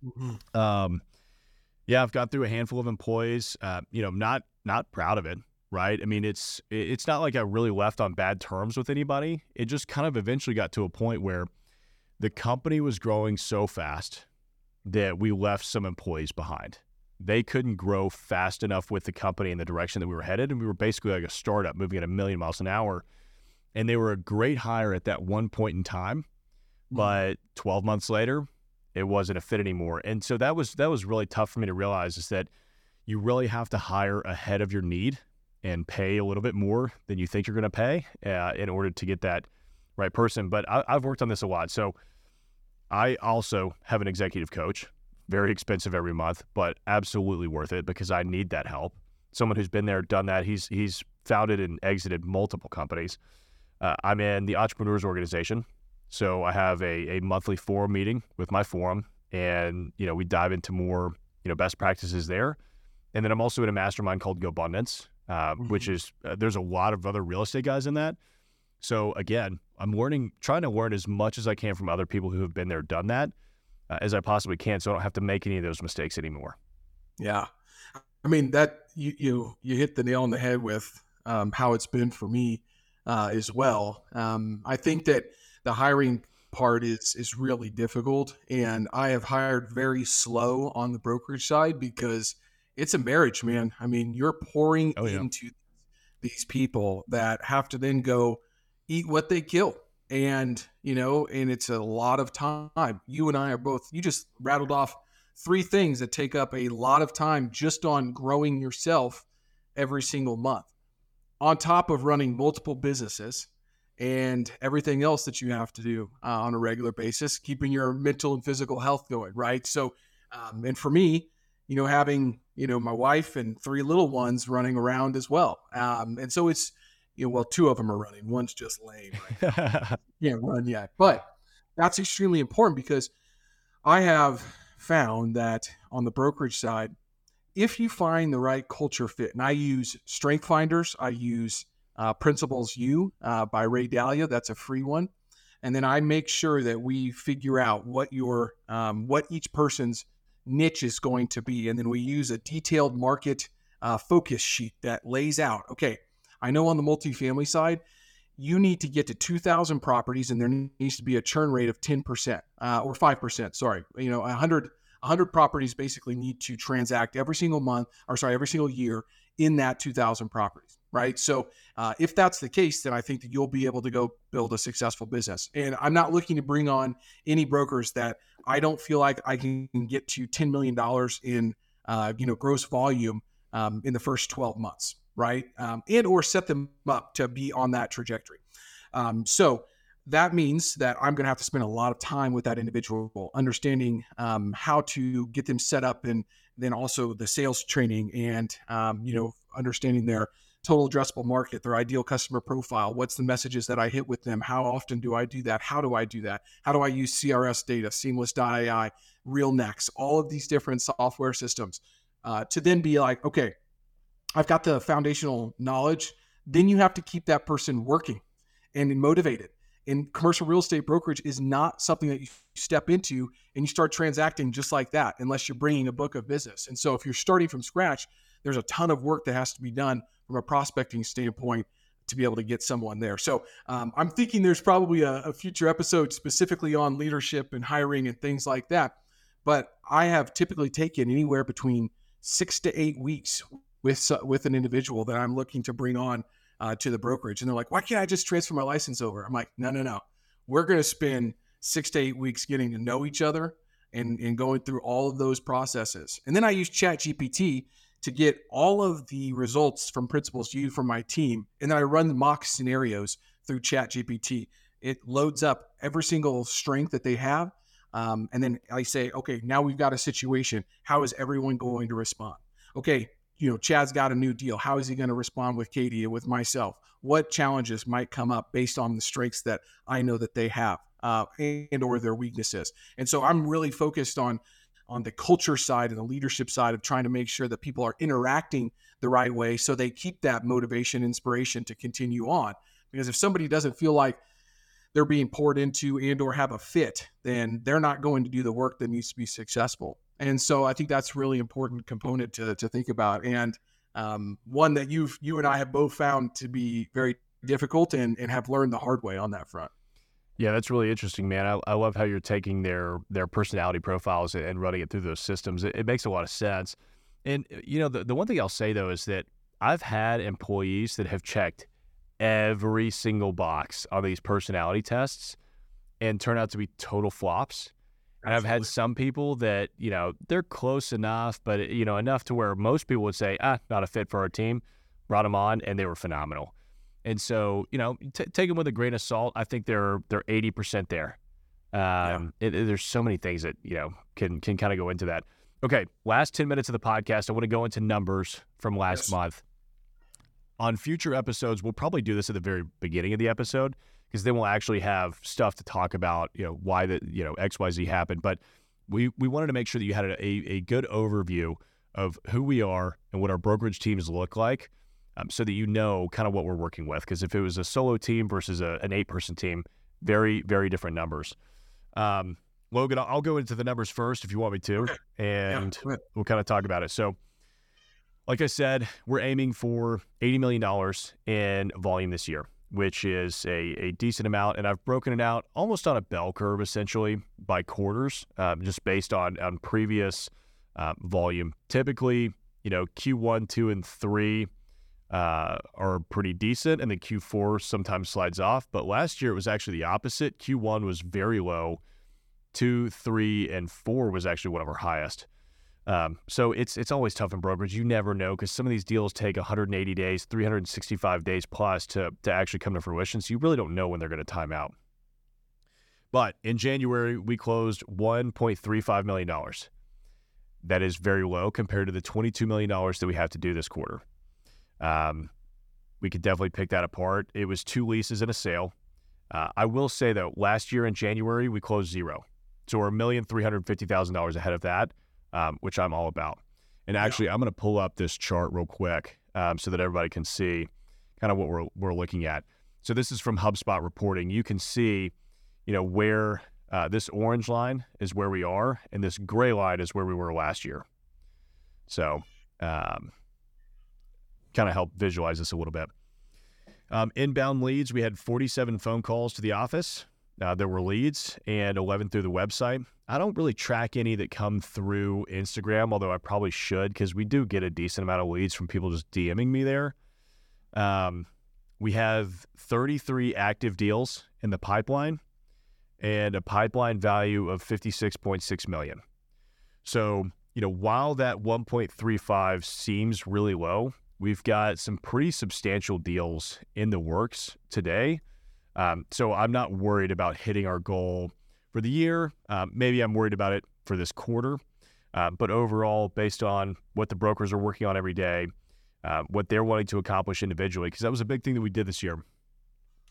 Mhm. Um, yeah, I've gone through a handful of employees. Uh, you know, not not proud of it, right? I mean, it's it's not like I really left on bad terms with anybody. It just kind of eventually got to a point where the company was growing so fast that we left some employees behind. They couldn't grow fast enough with the company in the direction that we were headed, and we were basically like a startup moving at a million miles an hour. And they were a great hire at that one point in time, mm-hmm. but 12 months later, it wasn't a fit anymore. And so that was that was really tough for me to realize is that you really have to hire ahead of your need and pay a little bit more than you think you're going to pay uh, in order to get that right person. But I, I've worked on this a lot. So I also have an executive coach, very expensive every month, but absolutely worth it because I need that help. Someone who's been there, done that. He's he's founded and exited multiple companies. Uh, I'm in the Entrepreneurs Organization, so I have a, a monthly forum meeting with my forum, and you know we dive into more you know best practices there. And then I'm also in a mastermind called GoBundance, uh, mm-hmm. which is uh, there's a lot of other real estate guys in that. So again, I'm learning, trying to learn as much as I can from other people who have been there, done that, uh, as I possibly can, so I don't have to make any of those mistakes anymore. Yeah, I mean that you you you hit the nail on the head with um, how it's been for me uh, as well. Um, I think that the hiring part is is really difficult, and I have hired very slow on the brokerage side because it's a marriage, man. I mean, you're pouring oh, yeah. into these people that have to then go eat what they kill. And, you know, and it's a lot of time. You and I are both, you just rattled off three things that take up a lot of time just on growing yourself every single month, on top of running multiple businesses and everything else that you have to do uh, on a regular basis, keeping your mental and physical health going, right? So, um, and for me, you know, having, you know, my wife and three little ones running around as well. Um, and so it's, you know, well, two of them are running. One's just lame. Right? <laughs> Can't run yet. But that's extremely important because I have found that on the brokerage side, if you find the right culture fit, and I use Strength Finders, I use uh, Principles U uh, by Ray Dalio. That's a free one, and then I make sure that we figure out what your um, what each person's niche is going to be, and then we use a detailed market uh, focus sheet that lays out okay I know on the multifamily side, you need to get to 2,000 properties and there needs to be a churn rate of 10% uh, or 5%. Sorry, you know, 100, 100 properties basically need to transact every single month or sorry, every single year in that 2,000 properties, right? So uh, if that's the case, then I think that you'll be able to go build a successful business. And I'm not looking to bring on any brokers that I don't feel like I can get to $10 million in, uh, you know, gross volume um, in the first 12 months right? Um, and or set them up to be on that trajectory. Um, so that means that I'm going to have to spend a lot of time with that individual, understanding um, how to get them set up, and then also the sales training, and um, you know, understanding their total addressable market, their ideal customer profile. What's the messages that I hit with them? How often do I do that? How do I do that? How do I use CRS data, Seamless.ai, RealNex, all of these different software systems uh, to then be like, okay, I've got the foundational knowledge. Then you have to keep that person working and motivated. And commercial real estate brokerage is not something that you step into and you start transacting just like that, unless you're bringing a book of business. And so, if you're starting from scratch, there's a ton of work that has to be done from a prospecting standpoint to be able to get someone there. So, um, I'm thinking there's probably a, a future episode specifically on leadership and hiring and things like that. But I have typically taken anywhere between six to eight weeks with with an individual that I'm looking to bring on uh, to the brokerage, and they're like, "Why can't I just transfer my license over?" I'm like, "No, no, no. We're going to spend six to eight weeks getting to know each other and and going through all of those processes, and then I use Chat GPT to get all of the results from Principles U from my team, and then I run the mock scenarios through Chat GPT. It loads up every single strength that they have. Um, and then I say, okay, now we've got a situation. How is everyone going to respond? Okay, you know, Chad's got a new deal. How is he going to respond with Katie and with myself? What challenges might come up based on the strengths that I know that they have uh, and or their weaknesses? And so I'm really focused on on the culture side and the leadership side of trying to make sure that people are interacting the right way so they keep that motivation, inspiration to continue on. Because if somebody doesn't feel like they're being poured into and or have a fit, then they're not going to do the work that needs to be successful. And so I think that's really important component to, to think about. And um, one that you've, you and I have both found to be very difficult and, and have learned the hard way on that front. Yeah, that's really interesting, man. I, I love how you're taking their their personality profiles and running it through those systems. It, it makes a lot of sense. And you know, the, the one thing I'll say though is that I've had employees that have checked every single box on these personality tests and turn out to be total flops. And I've had some people that, you know, they're close enough, but, you know, enough to where most people would say, ah, not a fit for our team, brought them on, and they were phenomenal. And so, you know, t- take them with a grain of salt. I think they're they're eighty percent there. Um, yeah. it, it, there's so many things that you know can can kind of go into that. Okay, last ten minutes of the podcast, I want to go into numbers from last yes. month. On future episodes, we'll probably do this at the very beginning of the episode because then we'll actually have stuff to talk about. You know why the you know X Y Z happened, but we we wanted to make sure that you had a, a good overview of who we are and what our brokerage teams look like um, so that you know kind of what we're working with. Because if it was a solo team versus a, an eight person team, very, very different numbers. Um, Logan, I'll go into the numbers first if you want me to, and yeah, we'll kind of talk about it. So, like I said, we're aiming for $80 million in volume this year, which is a, a decent amount. And I've broken it out almost on a bell curve, essentially by quarters, um, just based on, on previous uh, volume. Typically, you know, Q1, 2, and 3 uh, are pretty decent, and then Q4 sometimes slides off. But last year it was actually the opposite. Q1 was very low. Two, three, and four was actually one of our highest. Um, so it's it's always tough in brokerage. You never know because some of these deals take 180 days, 365 days plus to to actually come to fruition. So you really don't know when they're going to time out. But in January we closed 1.35 million dollars. That is very low compared to the 22 million dollars that we have to do this quarter. Um, we could definitely pick that apart. It was two leases and a sale. Uh, I will say though, last year in January we closed zero, so we're a million three hundred fifty thousand dollars ahead of that, um, which I'm all about. And actually, yeah. I'm going to pull up this chart real quick um, so that everybody can see kind of what we're we're looking at. So this is from HubSpot reporting. You can see, you know, where uh, this orange line is where we are, and this gray line is where we were last year. So. Um, kind of help visualize this a little bit. Um, inbound leads, we had 47 phone calls to the office. Uh, there were leads and 11 through the website. I don't really track any that come through Instagram, although I probably should because we do get a decent amount of leads from people just DMing me there. Um, we have 33 active deals in the pipeline and a pipeline value of 56.6 million. So, you know, while that 1.35 seems really low, We've got some pretty substantial deals in the works today. Um, so I'm not worried about hitting our goal for the year. Uh, maybe I'm worried about it for this quarter. Uh, but overall, based on what the brokers are working on every day, uh, what they're wanting to accomplish individually, because that was a big thing that we did this year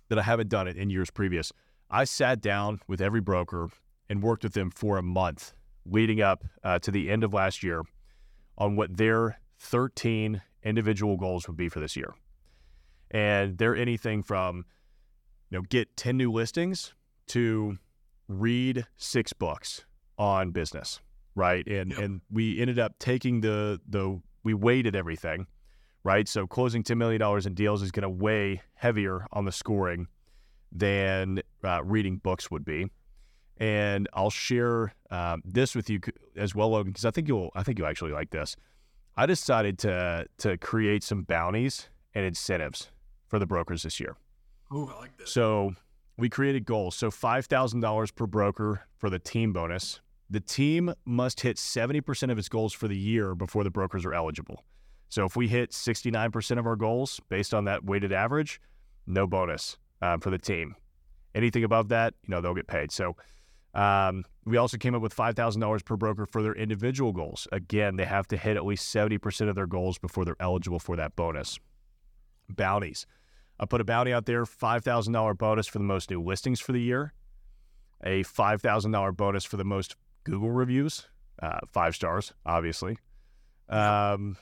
that I haven't done it in years previous. I sat down with every broker and worked with them for a month leading up uh, to the end of last year on what their 13 individual goals would be for this year. And they're anything from, you know, get 10 new listings to read six books on business, right? And yep. and we ended up taking the the we weighted everything, right? So closing $10 million in deals is going to weigh heavier on the scoring than uh, reading books would be. And I'll share um, this with you as well, Logan, because I think you'll I think you'll actually like this. I decided to to create some bounties and incentives for the brokers this year. Oh, I like this. So we created goals. So five thousand dollars per broker for the team bonus. The team must hit seventy percent of its goals for the year before the brokers are eligible. So if we hit sixty nine percent of our goals based on that weighted average, no bonus um, for the team. Anything above that, you know, they'll get paid. So um, we also came up with $5,000 per broker for their individual goals. Again, they have to hit at least 70% of their goals before they're eligible for that bonus. Bounties. I put a bounty out there $5,000 bonus for the most new listings for the year, a $5,000 bonus for the most Google reviews, uh, five stars, obviously. Um,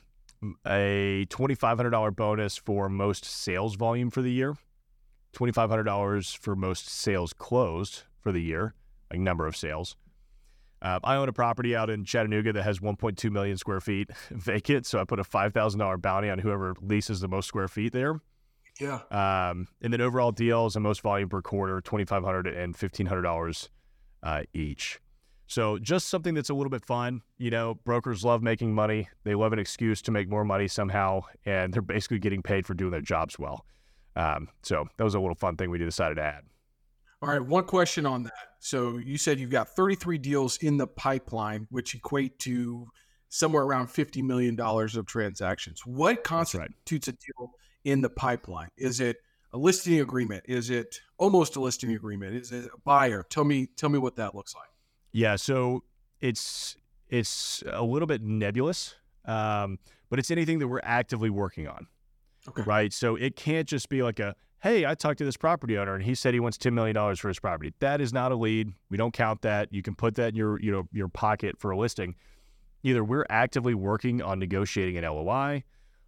a $2,500 bonus for most sales volume for the year, $2,500 for most sales closed for the year, like number of sales. Uh, I own a property out in Chattanooga that has 1.2 million square feet <laughs> vacant, so I put a five thousand dollar bounty on whoever leases the most square feet there. Yeah. Um, and then overall deals and most volume per quarter, twenty five hundred and fifteen hundred dollars uh, each. So just something that's a little bit fun. You know, brokers love making money. They love an excuse to make more money somehow, and they're basically getting paid for doing their jobs well. Um, so that was a little fun thing we decided to add. All right, one question on that. So you said you've got 33 deals in the pipeline, which equate to somewhere around $50 million of transactions. What constitutes right. a deal in the pipeline? Is it a listing agreement? Is it almost a listing agreement? Is it a buyer? Tell me, tell me what that looks like. Yeah, so it's it's a little bit nebulous, um, but it's anything that we're actively working on. Okay. Right. So it can't just be like a hey, I talked to this property owner and he said he wants ten million dollars for his property. That is not a lead. We don't count that. You can put that in your you know your pocket for a listing. Either we're actively working on negotiating an LOI,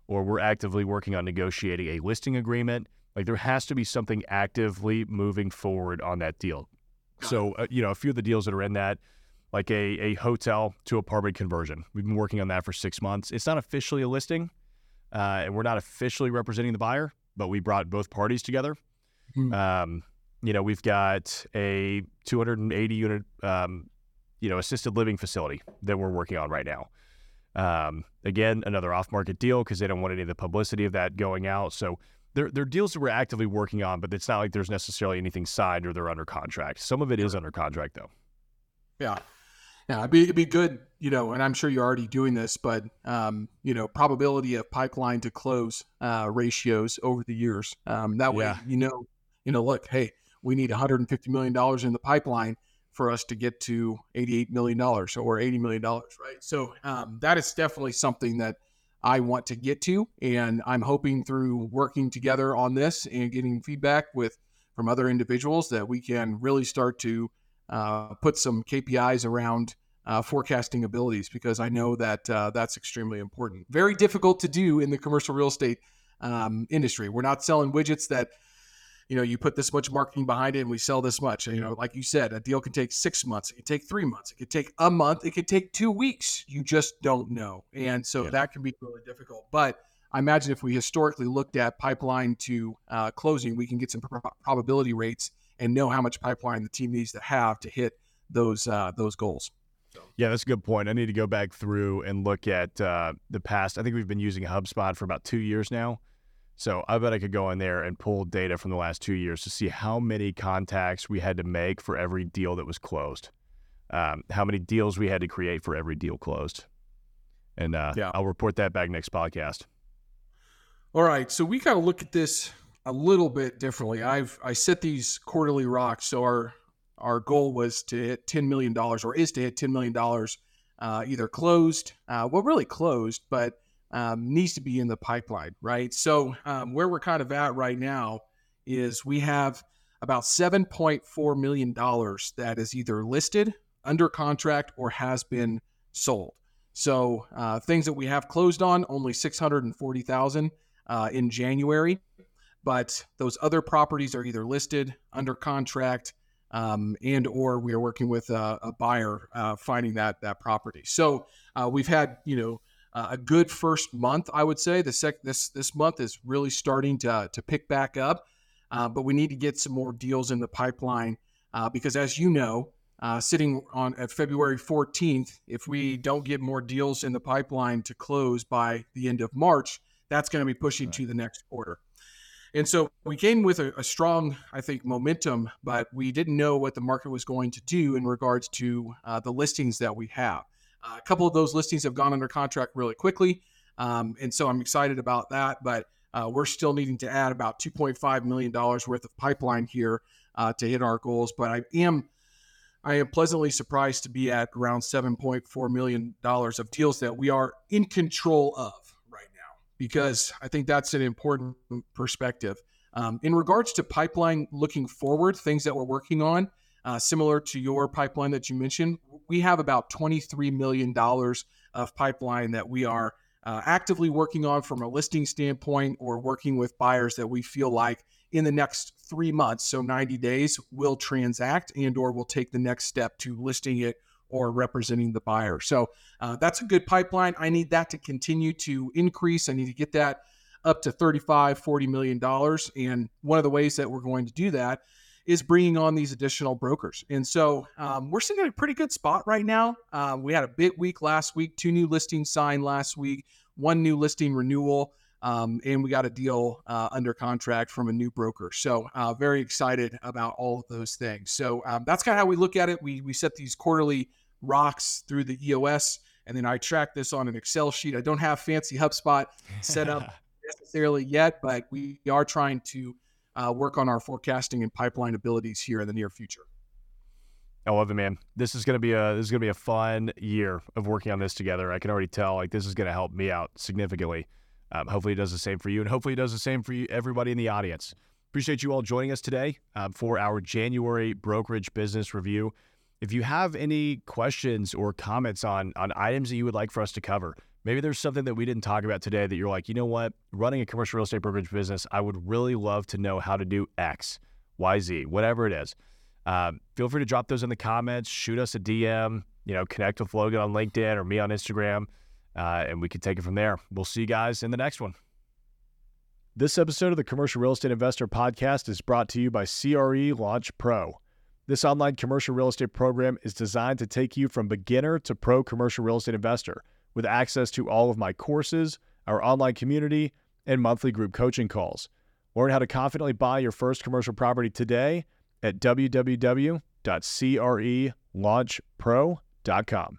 or we're actively working on negotiating a listing agreement. Like there has to be something actively moving forward on that deal. So uh, you know a few of the deals that are in that like a, a hotel to apartment conversion. We've been working on that for six months. It's not officially a listing, uh, and we're not officially representing the buyer, but we brought both parties together. Mhm. Um, you know, we've got a 280 unit, um, you know, assisted living facility that we're working on right now. Um, again, another off market deal because they don't want any of the publicity of that going out. So they're, they're deals that we're actively working on, but it's not like there's necessarily anything signed or they're under contract. Some of it is under contract though. Yeah. Yeah, it'd be, it'd be good, you know, and I'm sure you're already doing this, but, um, you know, probability of pipeline to close uh, ratios over the years. Um, that way, Yeah. you know, you know, look, hey, we need 150 million dollars in the pipeline for us to get to 88 million dollars or 80 million dollars, right? So um, that is definitely something that I want to get to, and I'm hoping through working together on this and getting feedback with from other individuals that we can really start to uh, put some KPIs around uh, forecasting abilities because I know that uh, that's extremely important. Very difficult to do in the commercial real estate um, industry. We're not selling widgets that you know you put this much marketing behind it and we sell this much. You know, like you said, a deal can take six months, it can take three months, it could take a month, it could take two weeks. You just don't know, and so Yeah. that can be really difficult. But I imagine if we historically looked at pipeline to uh, closing, we can get some pro- probability rates and know how much pipeline the team needs to have to hit those uh, those goals. Yeah, that's a good point. I need to go back through and look at uh, the past. I think we've been using HubSpot for about two years now. So I bet I could go in there and pull data from the last two years to see how many contacts we had to make for every deal that was closed, um, how many deals we had to create for every deal closed. And uh, Yeah. I'll report that back next podcast. All right, so we got to look at this a little bit differently. I've I set these quarterly rocks. So our our goal was to hit ten million dollars, or is to hit ten million dollars, uh, either closed, uh, well, really closed, but um, needs to be in the pipeline, right? So um, where we're kind of at right now is we have about seven point four million dollars that is either listed, under contract, or has been sold. So uh, things that we have closed on only six hundred and forty thousand uh, in January, but those other properties are either listed under contract um, and or we are working with a, a buyer uh, finding that that property. So uh, we've had you know uh, a good first month, I would say. The sec- this this month is really starting to to pick back up, uh, but we need to get some more deals in the pipeline uh, because as you know. Uh, sitting on at February 14th, if we don't get more deals in the pipeline to close by the end of March, that's going to be pushing Right. to the next quarter. And so we came with a, a strong, I think, momentum, but we didn't know what the market was going to do in regards to uh, the listings that we have. Uh, a couple of those listings have gone under contract really quickly. Um, and so I'm excited about that, but uh, we're still needing to add about $2.5 million worth of pipeline here uh, to hit our goals. But I am I am pleasantly surprised to be at around $7.4 million of deals that we are in control of because I think that's an important perspective. Um, in regards to pipeline looking forward, things that we're working on, uh, similar to your pipeline that you mentioned, we have about $23 million of pipeline that we are uh, actively working on from a listing standpoint or working with buyers that we feel like in the next three months so 90 days will transact and or will take the next step to listing it or representing the buyer so uh, that's a good pipeline i need that to continue to increase i need to get that up to 35 40 million dollars and one of the ways that we're going to do that is bringing on these additional brokers and so um, we're sitting in a pretty good spot right now uh, we had a big week last week two new listings signed last week one new listing renewal um, and we got a deal uh, under contract from a new broker. So uh, very excited about all of those things. So um, that's kind of how we look at it. We we set these quarterly rocks through the EOS, and then I track this on an Excel sheet. I don't have fancy HubSpot set up <laughs> necessarily yet, but we are trying to uh, work on our forecasting and pipeline abilities here in the near future. I love it, man. This is gonna be a this is gonna be a fun year of working on this together. I can already tell like this is gonna help me out significantly. Um, hopefully, it does the same for you, and hopefully, it does the same for you, everybody in the audience. Appreciate you all joining us today um, for our January brokerage business review. If you have any questions or comments on on items that you would like for us to cover, maybe there's something that we didn't talk about today that you're like, you know what, running a commercial real estate brokerage business, I would really love to know how to do X, Y, Z, whatever it is. Um, feel free to drop those in the comments, shoot us a DM, you know, connect with Logan on LinkedIn or me on Instagram, uh, and we can take it from there. We'll see you guys in the next one. This episode of the Commercial Real Estate Investor Podcast is brought to you by CRE Launch Pro. This online commercial real estate program is designed to take you from beginner to pro commercial real estate investor with access to all of my courses, our online community, and monthly group coaching calls. Learn how to confidently buy your first commercial property today at www.crelaunchpro.com.